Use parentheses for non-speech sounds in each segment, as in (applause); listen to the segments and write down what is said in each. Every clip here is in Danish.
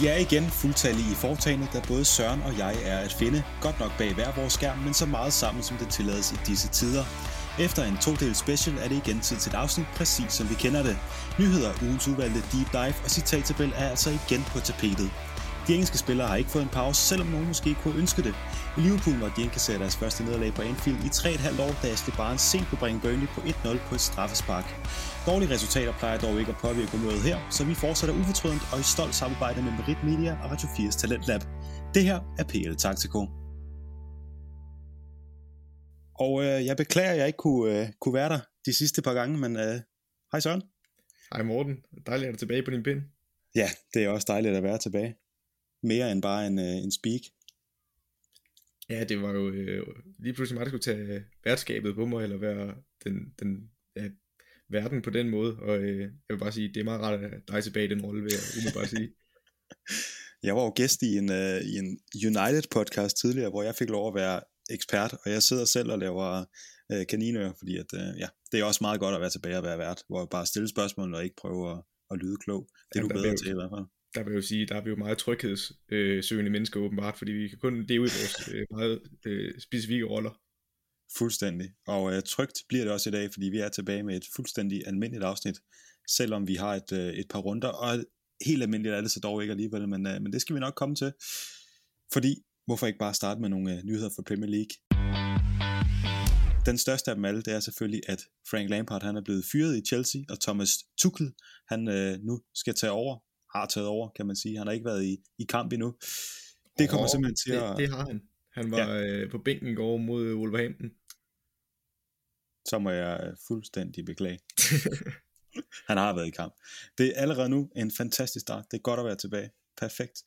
Vi er igen fuldtallige i foretagene, da både Søren og jeg er at finde, godt nok bag hver vores skærm, men så meget sammen, som det tillades i disse tider. Efter en to special er det igen tid til et afsnit, præcis som vi kender det. Nyheder, ugens udvalgte deep dive og citattabel er altså igen på tapetet. De engelske spillere har ikke fået en pause, selvom nogen måske kunne ønske det. Liverpool måtte de indkassere deres første nederlag på Anfield i 3,5 år, da Ashley Barnes sent kunne bringe Burnley på 1-0 på et straffespark. Dårlige resultater plejer dog ikke at påvirke humøret her, så vi fortsætter ufortrødent og i stolt samarbejde med Merit Media og Radio 4's Talent Lab. Det her er PL Taktiko. Og øh, jeg beklager, at jeg ikke kunne, øh, kunne være der de sidste par gange, men øh, hej Søren. Hej Morten, dejligt at være tilbage på din pind. Ja, det er også dejligt at være tilbage mere end bare en, øh, en speak. Ja, det var jo øh, lige pludselig mig, der skulle tage værtskabet på mig, eller være den, den ja, verden på den måde, og øh, jeg vil bare sige, det er meget rart at dig tilbage i den rolle, vil jeg bare sige. (laughs) jeg var jo gæst i en, uh, i en United podcast tidligere, hvor jeg fik lov at være ekspert, og jeg sidder selv og laver uh, kaninører, fordi at, uh, ja, det er også meget godt at være tilbage og være vært, hvor jeg bare stille spørgsmål og ikke prøve at, at lyde klog. Det er ja, du bedre til i hvert fald der vil jeg jo sige, der er vi jo meget tryghedssøgende mennesker åbenbart, fordi vi kan kun leve i vores øh, meget øh, specifikke roller. Fuldstændig. Og øh, trygt bliver det også i dag, fordi vi er tilbage med et fuldstændig almindeligt afsnit, selvom vi har et, øh, et par runder, og helt almindeligt er det så dog ikke alligevel, men, øh, men det skal vi nok komme til. Fordi, hvorfor ikke bare starte med nogle øh, nyheder fra Premier League? Den største af dem alle, det er selvfølgelig, at Frank Lampard han er blevet fyret i Chelsea, og Thomas Tuchel han øh, nu skal tage over har taget over, kan man sige. Han har ikke været i, i kamp endnu. Det kommer oh, simpelthen til det, at... Det har han. Han var ja. øh, på bænken i går mod Wolverhampton. Så må jeg øh, fuldstændig beklage. (laughs) han har været i kamp. Det er allerede nu en fantastisk start. Det er godt at være tilbage. Perfekt.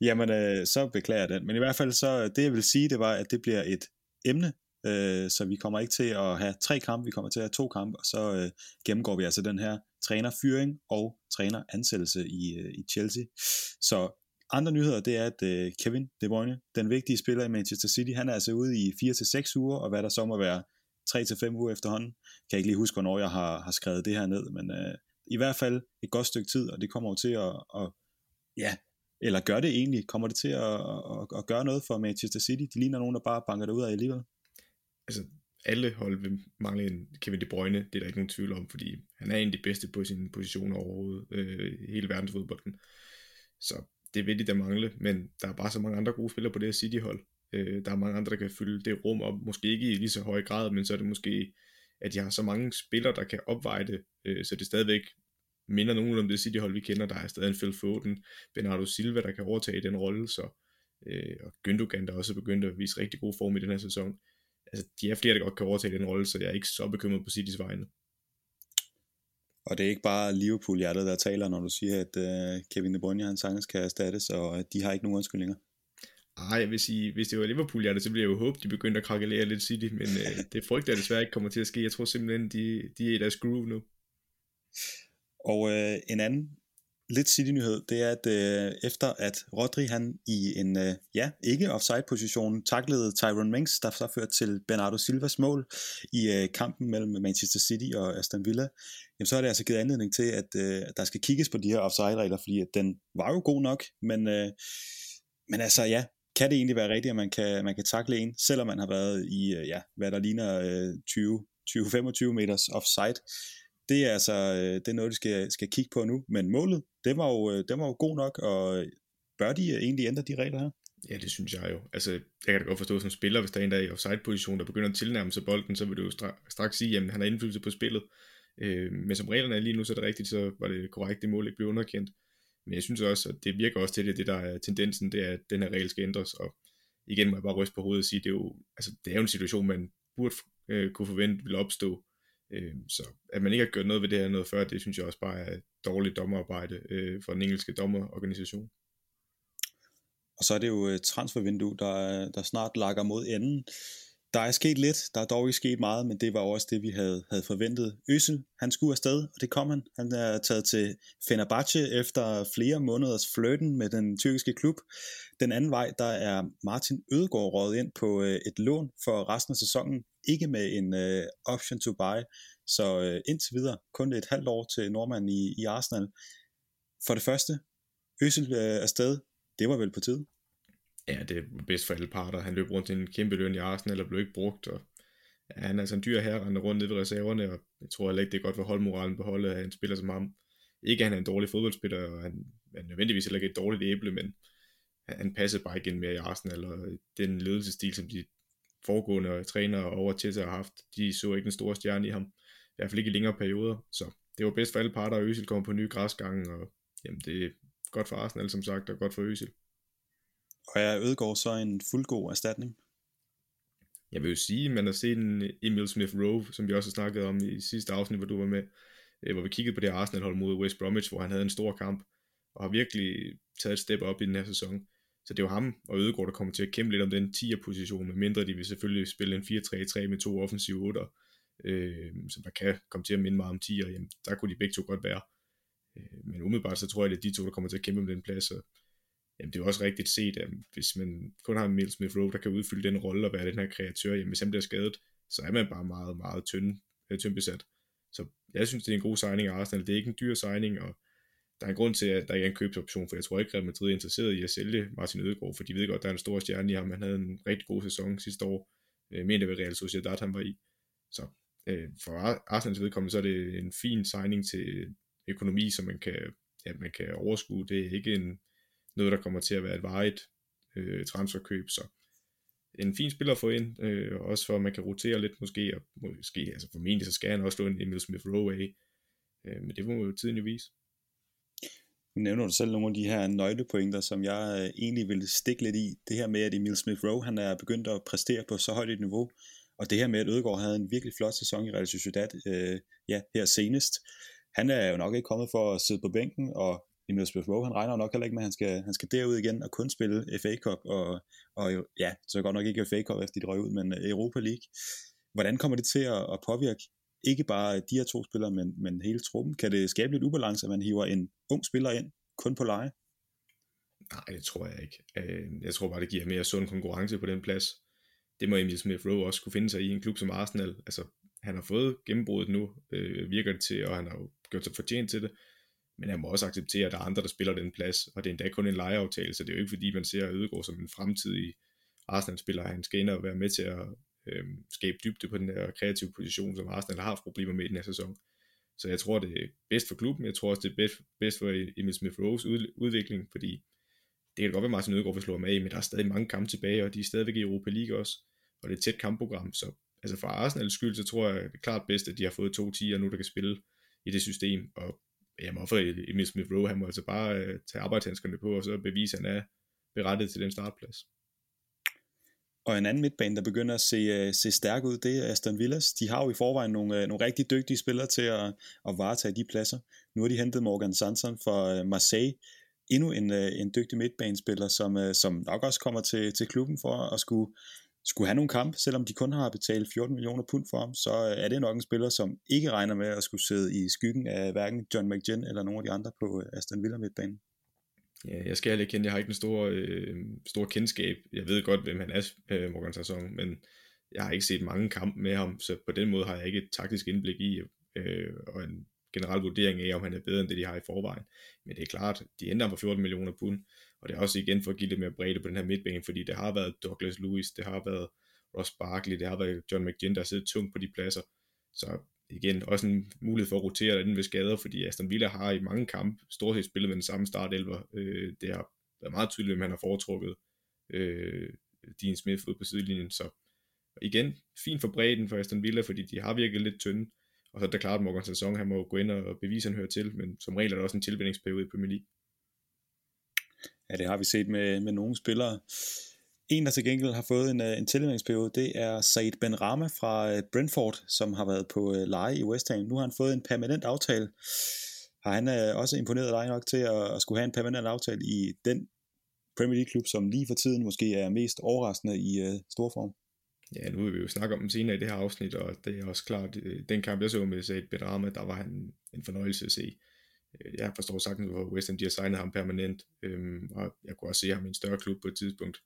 Jamen, øh, så beklager jeg den. Men i hvert fald så, det jeg vil sige, det var, at det bliver et emne, øh, så vi kommer ikke til at have tre kampe, vi kommer til at have to kampe, og så øh, gennemgår vi altså den her trænerfyring og træneransættelse i, øh, i Chelsea. Så andre nyheder, det er, at øh, Kevin De Bruyne, den vigtige spiller i Manchester City, han er altså ude i 4-6 uger, og hvad der så må være 3-5 uger efterhånden. Kan jeg ikke lige huske, hvornår jeg har, har skrevet det her ned, men øh, i hvert fald et godt stykke tid, og det kommer jo til at, at ja, eller gør det egentlig, kommer det til at, at, at gøre noget for Manchester City? De ligner nogen, der bare banker det ud af alligevel. Altså, alle hold vil mangle en Kevin De Bruyne, det er der ikke nogen tvivl om, fordi han er en af de bedste på sin position overhovedet, øh, hele verdensfodbolden. Så det vil de da mangle, men der er bare så mange andre gode spillere på det her City-hold. Øh, der er mange andre, der kan fylde det rum op, måske ikke i lige så høj grad, men så er det måske, at de har så mange spillere, der kan opveje det, øh, så det stadigvæk minder nogen om det City-hold, vi kender. Der er stadig en Phil Foden, Bernardo Silva, der kan overtage den rolle, så, øh, og Gündogan, der også er begyndt at vise rigtig god form i den her sæson altså, de er flere, der godt kan overtage den rolle, så jeg er ikke så bekymret på Citys vegne. Og det er ikke bare Liverpool-hjertet, der taler, når du siger, at uh, Kevin De Bruyne, han sagtens kan erstattes, og de har ikke nogen undskyldninger. Ej, jeg vil sige, hvis det var Liverpool-hjertet, så ville jeg jo håbe, de begyndte at krakkelere lidt City, men uh, (laughs) det frygter jeg desværre ikke kommer til at ske. Jeg tror simpelthen, de, de er i deres groove nu. Og uh, en anden lidt City-nyhed, det er, at øh, efter at Rodri han i en, øh, ja, ikke offside-position, taklede Tyrone Mings, der så førte til Bernardo Silvas mål i øh, kampen mellem Manchester City og Aston Villa, jamen så har det altså givet anledning til, at øh, der skal kigges på de her offside-regler, fordi at den var jo god nok, men, øh, men altså ja, kan det egentlig være rigtigt, at man kan, man kan takle en, selvom man har været i, øh, ja, hvad der ligner øh, 20 20-25 meters offside? Det er altså øh, det er noget, de skal, skal kigge på nu. Men målet, det var jo, øh, det var jo god nok, og øh, bør de øh, egentlig ændre de regler her? Ja, det synes jeg jo. Altså, jeg kan da godt forstå som spiller, hvis der er en, der er i offside-position, der begynder at tilnærme sig bolden, så vil du jo straks sige, at han har indflydelse på spillet. Øh, men som reglerne er lige nu, så er det rigtigt, så var det korrekt, det mål ikke blev underkendt. Men jeg synes også, at det virker også til det, det der er tendensen, det er, at den her regel skal ændres, og igen må jeg bare ryste på hovedet og sige, det er jo, altså, det er jo en situation, man burde øh, kunne forvente vil opstå, Øh, så at man ikke har gjort noget ved det her noget før, det synes jeg også bare er dårligt dommerarbejde øh, for den engelske dommerorganisation. Og så er det jo øh, transfervindue, der, der snart lakker mod enden. Der er sket lidt, der er dog ikke sket meget, men det var også det, vi havde, havde forventet. Øsel, han skulle afsted, og det kom han. Han er taget til Fenerbahce efter flere måneders flirten med den tyrkiske klub. Den anden vej, der er Martin Ødegaard rådet ind på øh, et lån for resten af sæsonen. Ikke med en øh, option to buy, så øh, indtil videre kun et halvt år til nordmanden i, i Arsenal. For det første, Øsel øh, afsted, det var vel på tide? Ja, det er bedst for alle parter. Han løb rundt til en kæmpe løn i Arsenal og blev ikke brugt, og ja, han er altså en dyr her, rende rundt ned ved reserverne, og jeg tror heller ikke, det er godt for holdmoralen på holdet, at han spiller som ham. Ikke at han er en dårlig fodboldspiller, og han er nødvendigvis heller ikke et dårligt æble, men han passede bare ikke ind mere i Arsenal, og den ledelsesstil, som de foregående trænere over til har haft, de så ikke den store stjerne i ham. I hvert fald ikke i længere perioder, så det var bedst for alle parter, at Øsil kommer på nye græsgange, og jamen, det er godt for Arsenal, som sagt, og godt for Øsil. Og er Ødegaard så en fuldgod erstatning? Jeg vil jo sige, at man har set en Emil Smith Rowe, som vi også har snakket om i sidste afsnit, hvor du var med, øh, hvor vi kiggede på det Arsenal-hold mod West Bromwich, hvor han havde en stor kamp, og har virkelig taget et step op i den her sæson. Så det er jo ham og Ødegaard, der kommer til at kæmpe lidt om den 10'er-position, med mindre de vil selvfølgelig spille en 4-3-3 med to offensive 8'er, øh, som der kan komme til at minde meget om 10'er, jamen der kunne de begge to godt være. Øh, men umiddelbart så tror jeg, at det er de to, der kommer til at kæmpe om den plads, og jamen det er jo også rigtigt set, at hvis man kun har Emil Smith Rowe, der kan udfylde den rolle og være den her kreatør, jamen hvis han bliver skadet, så er man bare meget, meget tynd, øh, tynd besat. Så jeg synes, det er en god signing af Arsenal. Det er ikke en dyr signing, og der er en grund til, at der ikke er en købsoption, for jeg tror ikke, at Madrid er interesseret i at sælge Martin Ødegaard, for de ved godt, at der er en stor stjerne i ham. Han havde en rigtig god sæson sidste år, øh, mente ved Real Sociedad, han var i. Så øh, for Arsenals vedkommende, så er det en fin signing til økonomi, som man kan, ja, man kan overskue. Det er ikke en, noget, der kommer til at være et varigt øh, transferkøb, så en fin spiller at få ind, øh, også for at man kan rotere lidt måske, og måske, altså formentlig så skal han også slå en Emil Smith Rowe af, øh, men det må jo tiden jo vise. Nu nævner du selv nogle af de her nøglepointer, som jeg øh, egentlig ville stikke lidt i. Det her med, at Emil Smith Rowe han er begyndt at præstere på så højt et niveau, og det her med, at Ødegaard havde en virkelig flot sæson i Real Sociedad øh, ja, her senest. Han er jo nok ikke kommet for at sidde på bænken, og Emil Smith Rowe, han regner nok heller ikke med, at han skal, han skal derud igen og kun spille FA Cup, og, og ja, så godt nok ikke FA Cup, efter de røg ud, men Europa League. Hvordan kommer det til at, at påvirke ikke bare de her to spillere, men, men hele truppen? Kan det skabe lidt ubalance, at man hiver en ung spiller ind, kun på leje? Nej, det tror jeg ikke. Øh, jeg tror bare, det giver mere sund konkurrence på den plads. Det må Emil Smith Rowe også kunne finde sig i en klub som Arsenal. Altså, han har fået gennembruddet nu, øh, virker det til, og han har jo gjort sig fortjent til det. Men han må også acceptere, at der er andre, der spiller den plads, og det er endda kun en lejeaftale, så det er jo ikke fordi, man ser Ødegaard som en fremtidig Arsenal-spiller. Han skal ind og være med til at øh, skabe dybde på den der kreative position, som Arsenal har haft problemer med i den her sæson. Så jeg tror, det er bedst for klubben. Jeg tror også, det er bedst, bedst for Emil Smith Rose udvikling, fordi det kan godt være, at Martin Ødegaard vil slå ham af, men der er stadig mange kampe tilbage, og de er stadigvæk i Europa League også, og det er et tæt kampprogram, så altså for Arsenals skyld, så tror jeg det er klart bedst, at de har fået to tiger nu, der kan spille i det system, og jamen, hvorfor Emil Smith Rowe, han må altså bare øh, tage arbejdshandskerne på, og så bevise, at han er berettet til den startplads. Og en anden midtbane, der begynder at se, øh, se stærk ud, det er Aston Villas. De har jo i forvejen nogle, øh, nogle rigtig dygtige spillere til at, at varetage de pladser. Nu har de hentet Morgan Sanson fra øh, Marseille. Endnu en, en dygtig midtbanespiller, som, som nok også kommer til, til klubben for at skulle skulle have nogle kamp, selvom de kun har betalt 14 millioner pund for ham, så er det nok en spiller, som ikke regner med at skulle sidde i skyggen af hverken John McGinn eller nogen af de andre på Aston Villa midtbanen. Ja, jeg skal heller ikke kende, jeg har ikke en stor, øh, stor kendskab. Jeg ved godt, hvem han er, øh, Morgan Sanson, men jeg har ikke set mange kampe med ham, så på den måde har jeg ikke et taktisk indblik i, øh, og en generel vurdering af, om han er bedre end det, de har i forvejen. Men det er klart, de ender på 14 millioner pund, og det er også igen for at give lidt mere bredde på den her midtbane, fordi det har været Douglas Lewis, det har været Ross Barkley, det har været John McGinn, der har siddet tungt på de pladser. Så igen, også en mulighed for at rotere den ved skader, fordi Aston Villa har i mange kampe stort set spillet med den samme startelver. Øh, det har været meget tydeligt, at man har foretrukket øh, Dean Smith ud på sidelinjen, så igen, fint for bredden for Aston Villa, fordi de har virket lidt tynde, og så er det klart, at Morgan Sæson, han må gå ind og bevise, at han hører til, men som regel er der også en tilvændingsperiode i Premier League. Ja, det har vi set med, med nogle spillere. En, der til gengæld har fået en, øh, en tilmeldingsperiode, det er Said Ben Rama fra øh, Brentford, som har været på øh, leje i West Ham. Nu har han fået en permanent aftale. Har han også imponeret dig nok til at, at skulle have en permanent aftale i den Premier League-klub, som lige for tiden måske er mest overraskende i uh, storform? Ja, nu vil vi jo snakke om den senere i det her afsnit, og det er også klart, den kamp jeg så med Said Ben Rama, der var han en fornøjelse at se. Jeg forstår sagtens, hvor West Ham de har signet ham permanent, øhm, og jeg kunne også se ham i en større klub på et tidspunkt.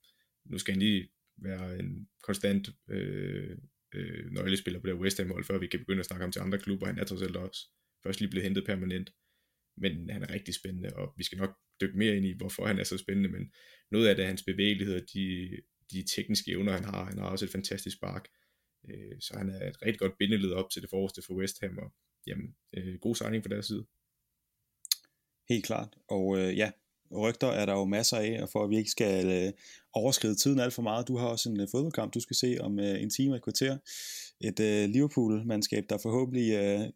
Nu skal han lige være en konstant øh, øh, nøglespiller på det West Ham hold, før vi kan begynde at snakke om til andre klubber. Han er trods alt også først lige blevet hentet permanent, men han er rigtig spændende, og vi skal nok dykke mere ind i, hvorfor han er så spændende, men noget af det er hans bevægelighed, og de, de tekniske evner, han har. Han har også et fantastisk spark. Øh, så han er et rigtig godt bindeled op til det forreste for West Ham, og jamen, øh, god signing fra deres side. Helt klart, og øh, ja, rygter er der jo masser af, og for at vi ikke skal øh, overskride tiden alt for meget, du har også en øh, fodboldkamp, du skal se om øh, en time og et kvarter. Et øh, Liverpool-mandskab, der forhåbentlig øh,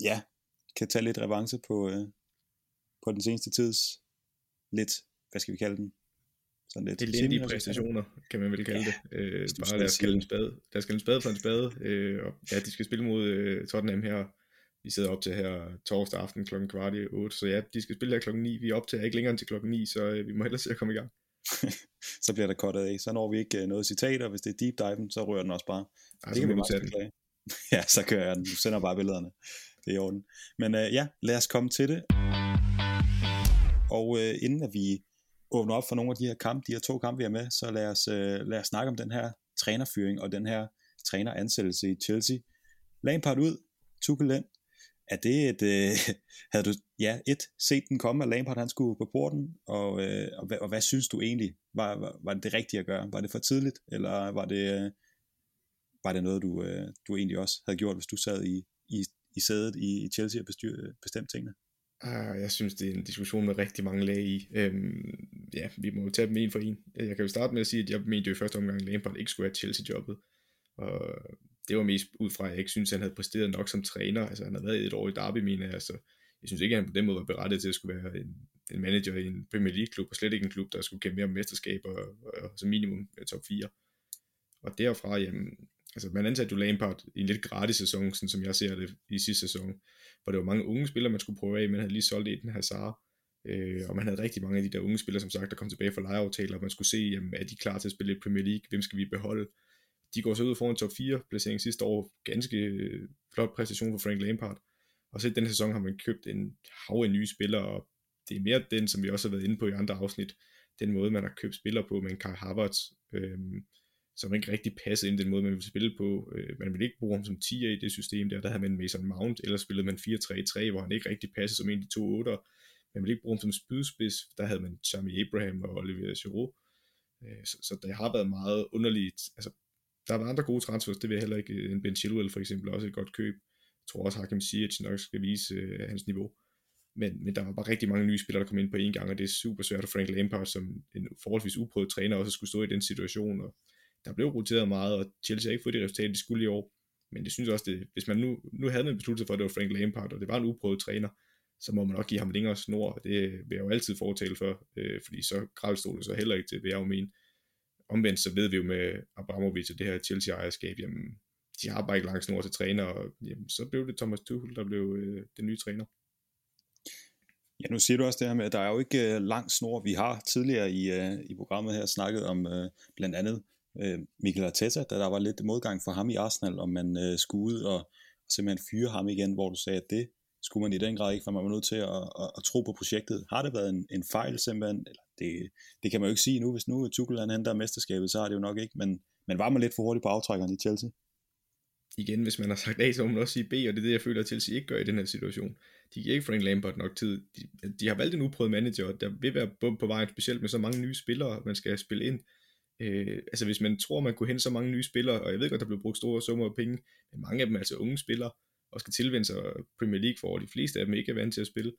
ja, kan tage lidt revanche på, øh, på den seneste tids lidt, hvad skal vi kalde den? Sådan lidt Elendige præstationer, kan man vel kalde ja, det. Øh, bare lad os kalde en spade. Lad os kalde en spade for en spade. Øh, og ja, de skal spille mod øh, Tottenham her. Vi sidder op til her torsdag aften klokken kvart i 8, så ja, de skal spille her klokken 9. Vi er op til ikke længere end til klokken 9, så øh, vi må hellere se at komme i gang. (laughs) så bliver der kottet af. Så når vi ikke øh, noget citater. Hvis det er deep dive, så rører den også bare. Ej, det kan vi meget (laughs) ja, så kører jeg den. Du sender bare billederne. Det er i orden. Men øh, ja, lad os komme til det. Og øh, inden at vi åbner op for nogle af de her kampe, de her to kampe, vi er med, så lad os, øh, lad os snakke om den her trænerfyring og den her træneransættelse i Chelsea. Lampard ud, Tuchel ind. Er det et, øh, (laughs) havde du, ja, et, set den komme, at Lampard han skulle på porten, og, øh, og, hvad, og hvad synes du egentlig, var, var, var det det rigtige at gøre? Var det for tidligt, eller var det, øh, var det noget, du, øh, du egentlig også havde gjort, hvis du sad i, i, i sædet i, i Chelsea og bestyr, øh, bestemt tingene? Ah, jeg synes, det er en diskussion med rigtig mange lag i. Øhm, ja, vi må jo tage dem en for en. Jeg kan jo starte med at sige, at jeg mente jo i første omgang, at Lampard ikke skulle have Chelsea-jobbet. Og det var mest ud fra, at jeg ikke synes, at han havde præsteret nok som træner. Altså, han havde været et år i Derby, mener jeg. Så jeg synes ikke, at han på den måde var berettiget til at skulle være en, en manager i en Premier League-klub, og slet ikke en klub, der skulle kæmpe mere om mesterskaber, og, og, som minimum top 4. Og derfra, jamen, altså man ansatte jo Lampard i en lidt gratis sæson, sådan som jeg ser det i sidste sæson, hvor det var mange unge spillere, man skulle prøve af, man havde lige solgt den Hazard, øh, og man havde rigtig mange af de der unge spillere, som sagt, der kom tilbage fra lejeaftaler, og man skulle se, jamen, er de klar til at spille i Premier League, hvem skal vi beholde? De går så ud foran top 4 placering sidste år, ganske øh, flot præstation for Frank Lampard, og så i denne sæson har man købt en hav af nye spillere, og det er mere den, som vi også har været inde på i andre afsnit, den måde, man har købt spillere på med en Kai Havertz, øh, som ikke rigtig passer ind den måde, man vil spille på. Øh, man vil ikke bruge ham som 10 i det system der, der havde man Mason Mount, eller spillede man 4-3-3, hvor han ikke rigtig passede som en af de to 8'er. Man vil ikke bruge ham som spydspids, der havde man Jamie Abraham og Olivier Giroud. Øh, så, så det har været meget underligt. Altså, der har været andre gode transfers, det vil jeg heller ikke. Øh, en Ben Chilwell for eksempel, også et godt køb. Jeg tror også, Hakim Ziyech nok skal vise øh, hans niveau. Men, men der var bare rigtig mange nye spillere, der kom ind på én gang, og det er super svært for Frank Lampard, som en forholdsvis uprøvet træner, også skulle stå i den situation, og der blev roteret meget, og Chelsea har ikke fået det resultat, de skulle i år. Men det synes også, det, hvis man nu, nu havde man besluttet for, at det var Frank Lampard, og det var en uprøvet træner, så må man nok give ham længere snor. Det vil jeg jo altid fortale for, øh, fordi så gravstod så heller ikke til, vil jeg jo mene. Omvendt så ved vi jo med Abramovic og det her Chelsea-ejerskab, jamen, de har bare ikke lang snor til træner, og jamen, så blev det Thomas Tuchel, der blev øh, den nye træner. Ja, nu siger du også det her med, at der er jo ikke øh, lang snor. Vi har tidligere i, øh, i programmet her snakket om øh, blandt andet øh, Mikel Arteta, da der var lidt modgang for ham i Arsenal, om man øh, skulle ud og, og simpelthen fyre ham igen, hvor du sagde, at det skulle man i den grad ikke, for man var nødt til at, at, at tro på projektet. Har det været en, en fejl simpelthen? Eller det, det kan man jo ikke sige nu, hvis nu Tuchel han henter mesterskabet, så har det jo nok ikke, men, men var man lidt for hurtig på aftrækkeren i Chelsea? Igen, hvis man har sagt A, så må man også sige B, og det er det, jeg føler, at Chelsea ikke gør i den her situation. De giver ikke Frank Lampard nok tid. De, de har valgt en uprøvet manager, og der vil være bum på vejen, specielt med så mange nye spillere, man skal spille ind. Øh, altså hvis man tror, man kunne hente så mange nye spillere, og jeg ved godt, der blev brugt store summer af penge, men mange af dem er altså unge spillere, og skal tilvende sig Premier League for, de fleste af dem ikke er vant til at spille,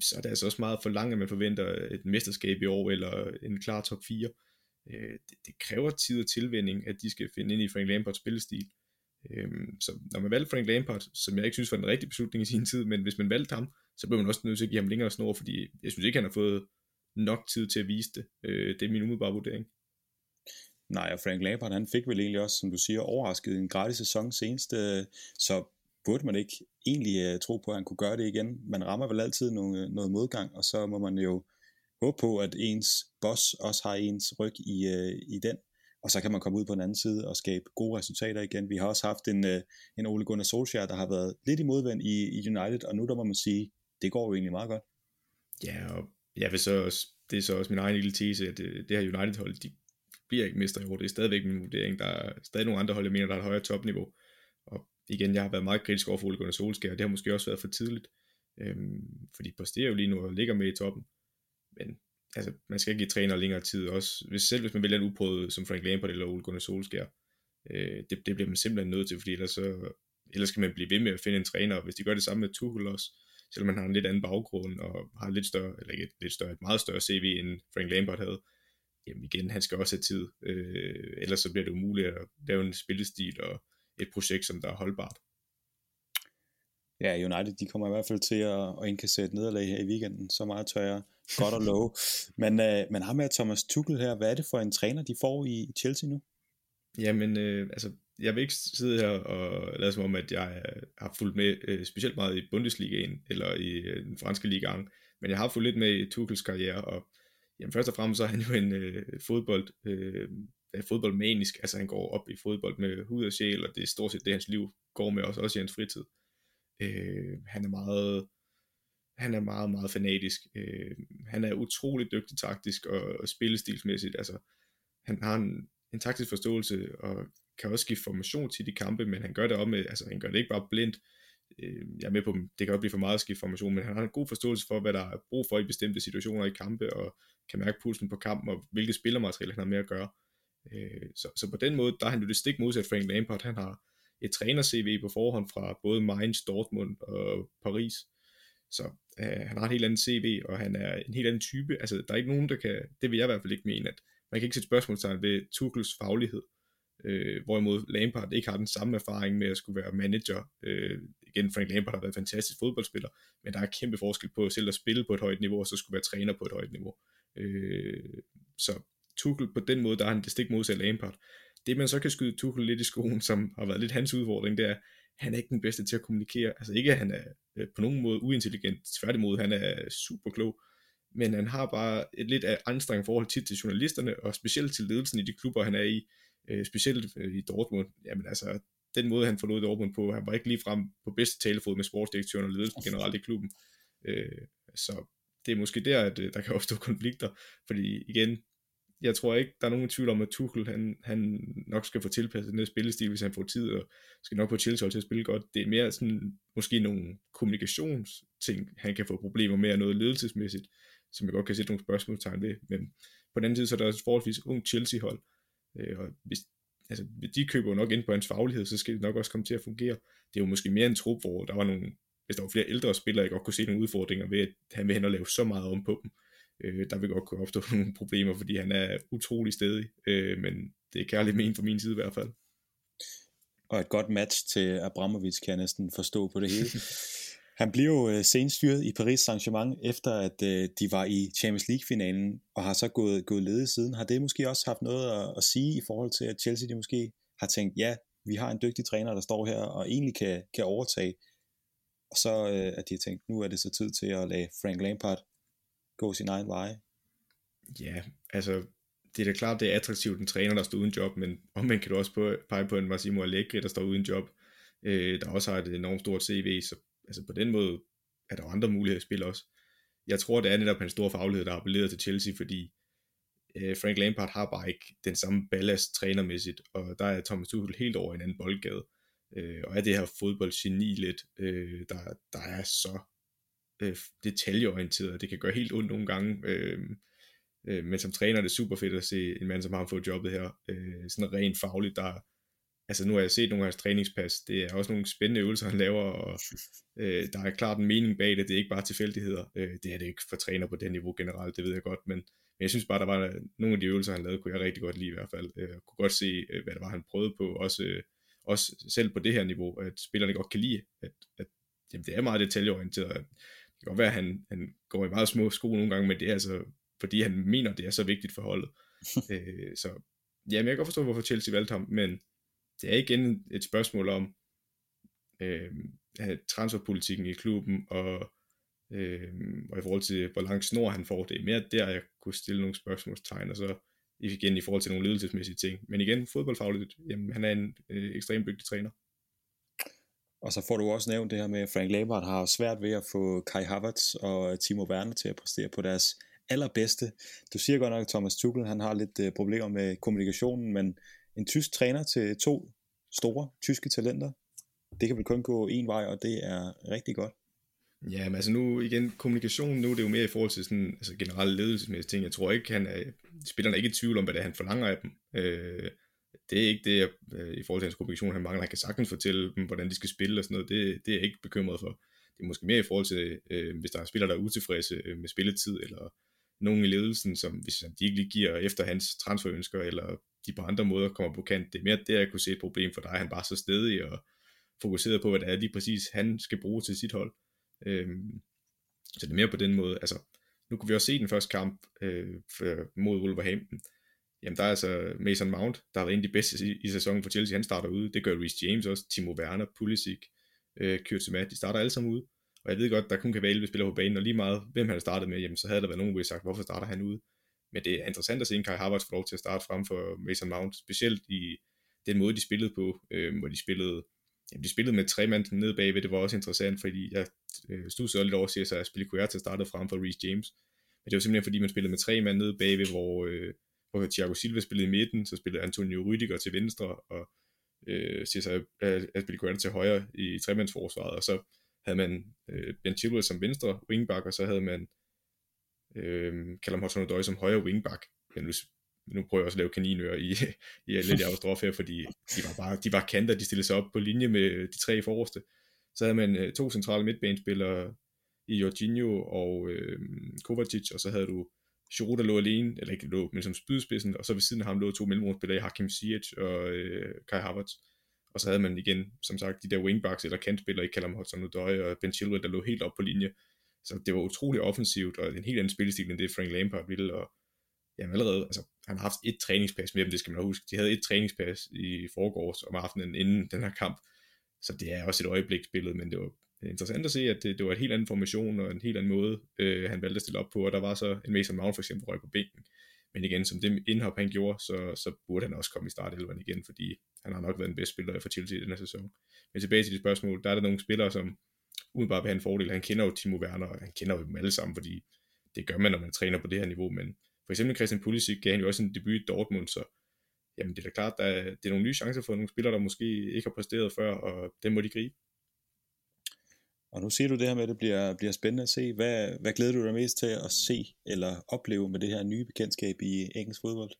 så er det altså også meget for langt, at man forventer et mesterskab i år, eller en klar top 4. Øh, det, det kræver tid og tilvænding, at de skal finde ind i Frank Lampards spillestil. Øh, så når man valgte Frank Lampard, som jeg ikke synes var den rigtige beslutning i sin tid, men hvis man valgte ham, så blev man også nødt til at give ham længere snor, fordi jeg synes ikke, han har fået nok tid til at vise det. Øh, det er min umiddelbare vurdering. Nej, og Frank Lampard, han fik vel egentlig også, som du siger, overrasket en gratis sæson senest, øh, så burde man ikke egentlig uh, tro på, at han kunne gøre det igen. Man rammer vel altid nogle, øh, noget modgang, og så må man jo håbe på, at ens boss også har ens ryg i, uh, i den, og så kan man komme ud på den anden side og skabe gode resultater igen. Vi har også haft en, en Ole Gunnar Solskjaer, der har været lidt i modvind i, i United, og nu der må man sige, det går jo egentlig meget godt. Ja, og jeg vil så også, det er så også min egen lille tese, at det, det her United-hold, de bliver ikke mester i år. Det er stadigvæk min vurdering. Der er stadig nogle andre hold, jeg mener, der er et højere topniveau. Igen, jeg har været meget kritisk over for Ole Gunnar Solskjaer, og det har måske også været for tidligt. Øhm, fordi Poster jo lige nu og ligger med i toppen. men altså, man skal ikke give træner længere tid også. Hvis, selv hvis man vælger en uprøvet som Frank Lampard eller Ole Gunnar Solskjaer, øh, det, det bliver man simpelthen nødt til, fordi ellers, så, ellers kan man blive ved med at finde en træner, og hvis de gør det samme med Tuchel også, selvom man har en lidt anden baggrund, og har lidt større, eller ikke et, lidt større, et meget større CV, end Frank Lampard havde, jamen igen, han skal også have tid, øh, ellers så bliver det umuligt at lave en spillestil og et projekt, som der er holdbart. Ja, United de kommer i hvert fald til at, at indkassere et nederlag her i weekenden, så meget tør jeg godt at love. (laughs) men, øh, men ham med Thomas Tuchel her, hvad er det for en træner, de får i Chelsea nu? Jamen, øh, altså, jeg vil ikke sidde her og lade som om, at jeg har fulgt med øh, specielt meget i Bundesligaen, eller i øh, den franske liga, men jeg har fulgt lidt med i Tuchels karriere, og jamen, først og fremmest så er han jo en øh, fodbold, øh, Øh, fodboldmanisk, altså han går op i fodbold med hud og sjæl, og det er stort set det, hans liv går med, også, også i hans fritid. Øh, han er meget han er meget, meget fanatisk. Øh, han er utrolig dygtig taktisk og, og spillestilsmæssigt. Altså, han har en, en taktisk forståelse og kan også skifte formation til de kampe, men han gør det op med, altså han gør det ikke bare blindt. Øh, jeg er med på, det kan også blive for meget at skifte formation, men han har en god forståelse for, hvad der er brug for i bestemte situationer i kampe, og kan mærke pulsen på kampen, og hvilke spillermateriale han har med at gøre. Øh, så, så på den måde, der er han jo det stik modsat Frank Lampard. Han har et træner-CV på forhånd fra både Mainz, Dortmund og Paris. Så øh, han har et helt andet CV, og han er en helt anden type. Altså, der er ikke nogen, der kan, det vil jeg i hvert fald ikke mene, at man kan ikke sætte spørgsmålstegn ved Tuchels faglighed. Øh, hvorimod Lampard ikke har den samme erfaring med at skulle være manager. Øh, igen, Frank Lampard har været en fantastisk fodboldspiller, men der er kæmpe forskel på selv at spille på et højt niveau, og så skulle være træner på et højt niveau. Øh, så Tuchel på den måde, der er han det stik modsatte Lampard. Det man så kan skyde Tuchel lidt i skoen, som har været lidt hans udfordring, det er, han er ikke den bedste til at kommunikere. Altså ikke, at han er øh, på nogen måde uintelligent, tværtimod, han er super klog, men han har bare et lidt af anstrengt forhold tit til journalisterne, og specielt til ledelsen i de klubber, han er i, øh, specielt øh, i Dortmund. Jamen altså, den måde, han forlod Dortmund på, han var ikke lige frem på bedste talefod med sportsdirektøren og ledelsen generelt i klubben. Øh, så det er måske der, at øh, der kan opstå konflikter, fordi igen, jeg tror ikke, der er nogen tvivl om, at Tuchel, han, han nok skal få tilpasset den her spillestil, hvis han får tid, og skal nok få Chelsea til at spille godt. Det er mere sådan, måske nogle kommunikationsting, han kan få problemer med, og noget ledelsesmæssigt, som jeg godt kan sætte nogle spørgsmålstegn ved. Men på den anden side, så er der et forholdsvis ung Chelsea-hold, øh, og hvis, altså, de køber jo nok ind på hans faglighed, så skal det nok også komme til at fungere. Det er jo måske mere en trup, hvor der var nogle, hvis der var flere ældre spillere, jeg godt kunne se nogle udfordringer ved, at han vil hen og lave så meget om på dem øh, der vil godt kunne opstå (laughs) nogle problemer, fordi han er utrolig stedig, øh, men det er kærligt men fra min side i hvert fald. Og et godt match til Abramovic, kan jeg næsten forstå på det hele. (laughs) Han bliver jo øh, senest fyret i Paris Saint-Germain, efter at øh, de var i Champions League-finalen, og har så gået, gået ledet siden. Har det måske også haft noget at, at sige i forhold til, at Chelsea de måske har tænkt, ja, vi har en dygtig træner, der står her og egentlig kan, kan overtage. Og så øh, at de har tænkt, nu er det så tid til at lade Frank Lampard gå sin egen vej. Ja, altså, det er da klart, det er attraktivt, en træner, der står uden job, men omvendt kan du også på, pege på en Massimo Allegri, der står uden job, øh, der også har et enormt stort CV, så altså på den måde er der andre muligheder at spille også. Jeg tror, det er netop hans store faglighed, der har appelleret til Chelsea, fordi øh, Frank Lampard har bare ikke den samme ballast trænermæssigt, og der er Thomas Tuchel helt over en anden boldgade, øh, og er det her fodboldgeni lidt, øh, der, der er så øh, detaljeorienteret, det kan gøre helt ondt nogle gange, øh, øh, men som træner er det super fedt at se en mand som ham få jobbet her, øh, sådan rent fagligt, der altså nu har jeg set nogle af hans træningspas, det er også nogle spændende øvelser, han laver, og øh, der er klart en mening bag det, det er ikke bare tilfældigheder, øh, det er det ikke for træner på det niveau generelt, det ved jeg godt, men, men jeg synes bare, der var nogle af de øvelser, han lavede, kunne jeg rigtig godt lide i hvert fald, øh, kunne godt se, øh, hvad det var, han prøvede på, også, øh, også selv på det her niveau, at spillerne godt kan lide, at, at jamen, det er meget detaljeorienteret, kan godt være, at han, han går i meget små sko nogle gange, men det er altså, fordi han mener, det er så vigtigt for holdet. (laughs) øh, så ja, men jeg kan godt forstå, hvorfor Chelsea valgte ham, men det er igen et spørgsmål om øh, transferpolitikken i klubben, og, øh, og i forhold til, hvor lang snor han får, det er mere der, jeg kunne stille nogle spørgsmålstegn, og så igen i forhold til nogle ledelsesmæssige ting. Men igen, fodboldfagligt, jamen, han er en øh, ekstremt dygtig træner. Og så får du også nævnt det her med, at Frank Lampard har svært ved at få Kai Havertz og Timo Werner til at præstere på deres allerbedste. Du siger godt nok, at Thomas Tuchel han har lidt øh, problemer med kommunikationen, men en tysk træner til to store tyske talenter, det kan vel kun gå en vej, og det er rigtig godt. Ja, men altså nu igen, kommunikation nu, det er jo mere i forhold til sådan, altså generelle ledelsesmæssige ting. Jeg tror ikke, han er, spillerne er ikke i tvivl om, hvad det er, han forlanger af dem. Øh, det er ikke det, jeg, øh, i forhold til hans kommunikation, han mangler. Han kan sagtens fortælle dem, hvordan de skal spille og sådan noget. Det, det er jeg ikke bekymret for. Det er måske mere i forhold til, øh, hvis der er spillere, der er utilfredse øh, med spilletid, eller nogen i ledelsen, som hvis de ikke lige giver efter hans transferønsker, eller de på andre måder kommer på kant. Det er mere det, jeg kunne se et problem for dig. Han bare så stedig og fokuseret på, hvad det er lige præcis, han skal bruge til sit hold. Øhm, så det er mere på den måde. Altså, nu kunne vi også se den første kamp øh, mod Wolverhampton. Jamen der er altså Mason Mount, der har været en af de bedste i, i sæsonen for Chelsea, han starter ude. Det gør Reece James også, Timo Werner, Pulisic, øh, Kyrtsemat, de starter alle sammen ude. Og jeg ved godt, der kun kan være 11 spillere på banen, og lige meget, hvem han har startet med, jamen så havde der været nogen, der sagt, hvorfor starter han ude? Men det er interessant at se en Kai Havertz få lov til at starte frem for Mason Mount, specielt i den måde, de spillede på, øh, hvor de spillede jamen, de spillede med tre mand nede bagved, det var også interessant, fordi jeg øh, stod så lidt over at sig, at Spilicueta startede frem for Reece James. Men det var simpelthen fordi, man spillede med tre mand nede bagved, hvor, øh, hvor Thiago Silva spillede i midten, så spillede Antonio Rüdiger til venstre, og øh, Cesar Spilicueta til højre i tremandsforsvaret, og så havde man øh, Ben Chilwell som venstre wingback, og så havde man øh, Callum Hudson-Odoi som højre wingback. Men nu nu prøver jeg også at lave kaninører i, i lidt i her, fordi de var bare de var kanter, de stillede sig op på linje med de tre forreste. Så havde man øh, to centrale midtbanespillere i Jorginho og øh, Kovacic, og så havde du Giroud, der lå alene, eller ikke lå, men som spydspidsen, og så ved siden af ham lå to mellemrumspillere, Hakim Ziyech og øh, Kai Havertz. Og så havde man igen, som sagt, de der wingbacks eller kantspillere ikke kalder Callum Hudson-Odoi og Ben Chilwell, der lå helt op på linje. Så det var utrolig offensivt, og en helt anden spillestil, end det Frank Lampard ville, og jamen allerede, altså han har haft et træningspas med dem, det skal man huske. De havde et træningspas i forgårs om aftenen inden den her kamp, så det er også et øjebliksbillede, men det var Øh, interessant at se, at det, det var en helt anden formation og en helt anden måde, øh, han valgte at stille op på, og der var så en Mason Mount for eksempel røg på bænken. Men igen, som det indhop han gjorde, så, så burde han også komme i startelveren igen, fordi han har nok været den bedste spiller for Chelsea i den her sæson. Men tilbage til de spørgsmål, der er der nogle spillere, som udenbart vil have en fordel. Han kender jo Timo Werner, og han kender jo dem alle sammen, fordi det gør man, når man træner på det her niveau, men for eksempel Christian Pulisic gav han jo også en debut i Dortmund, så jamen det er da klart, at det er nogle nye chancer for nogle spillere, der måske ikke har præsteret før, og dem må de gribe. Og nu siger du det her med, at det bliver, bliver spændende at se. Hvad, hvad glæder du dig mest til at se eller opleve med det her nye bekendtskab i engelsk fodbold?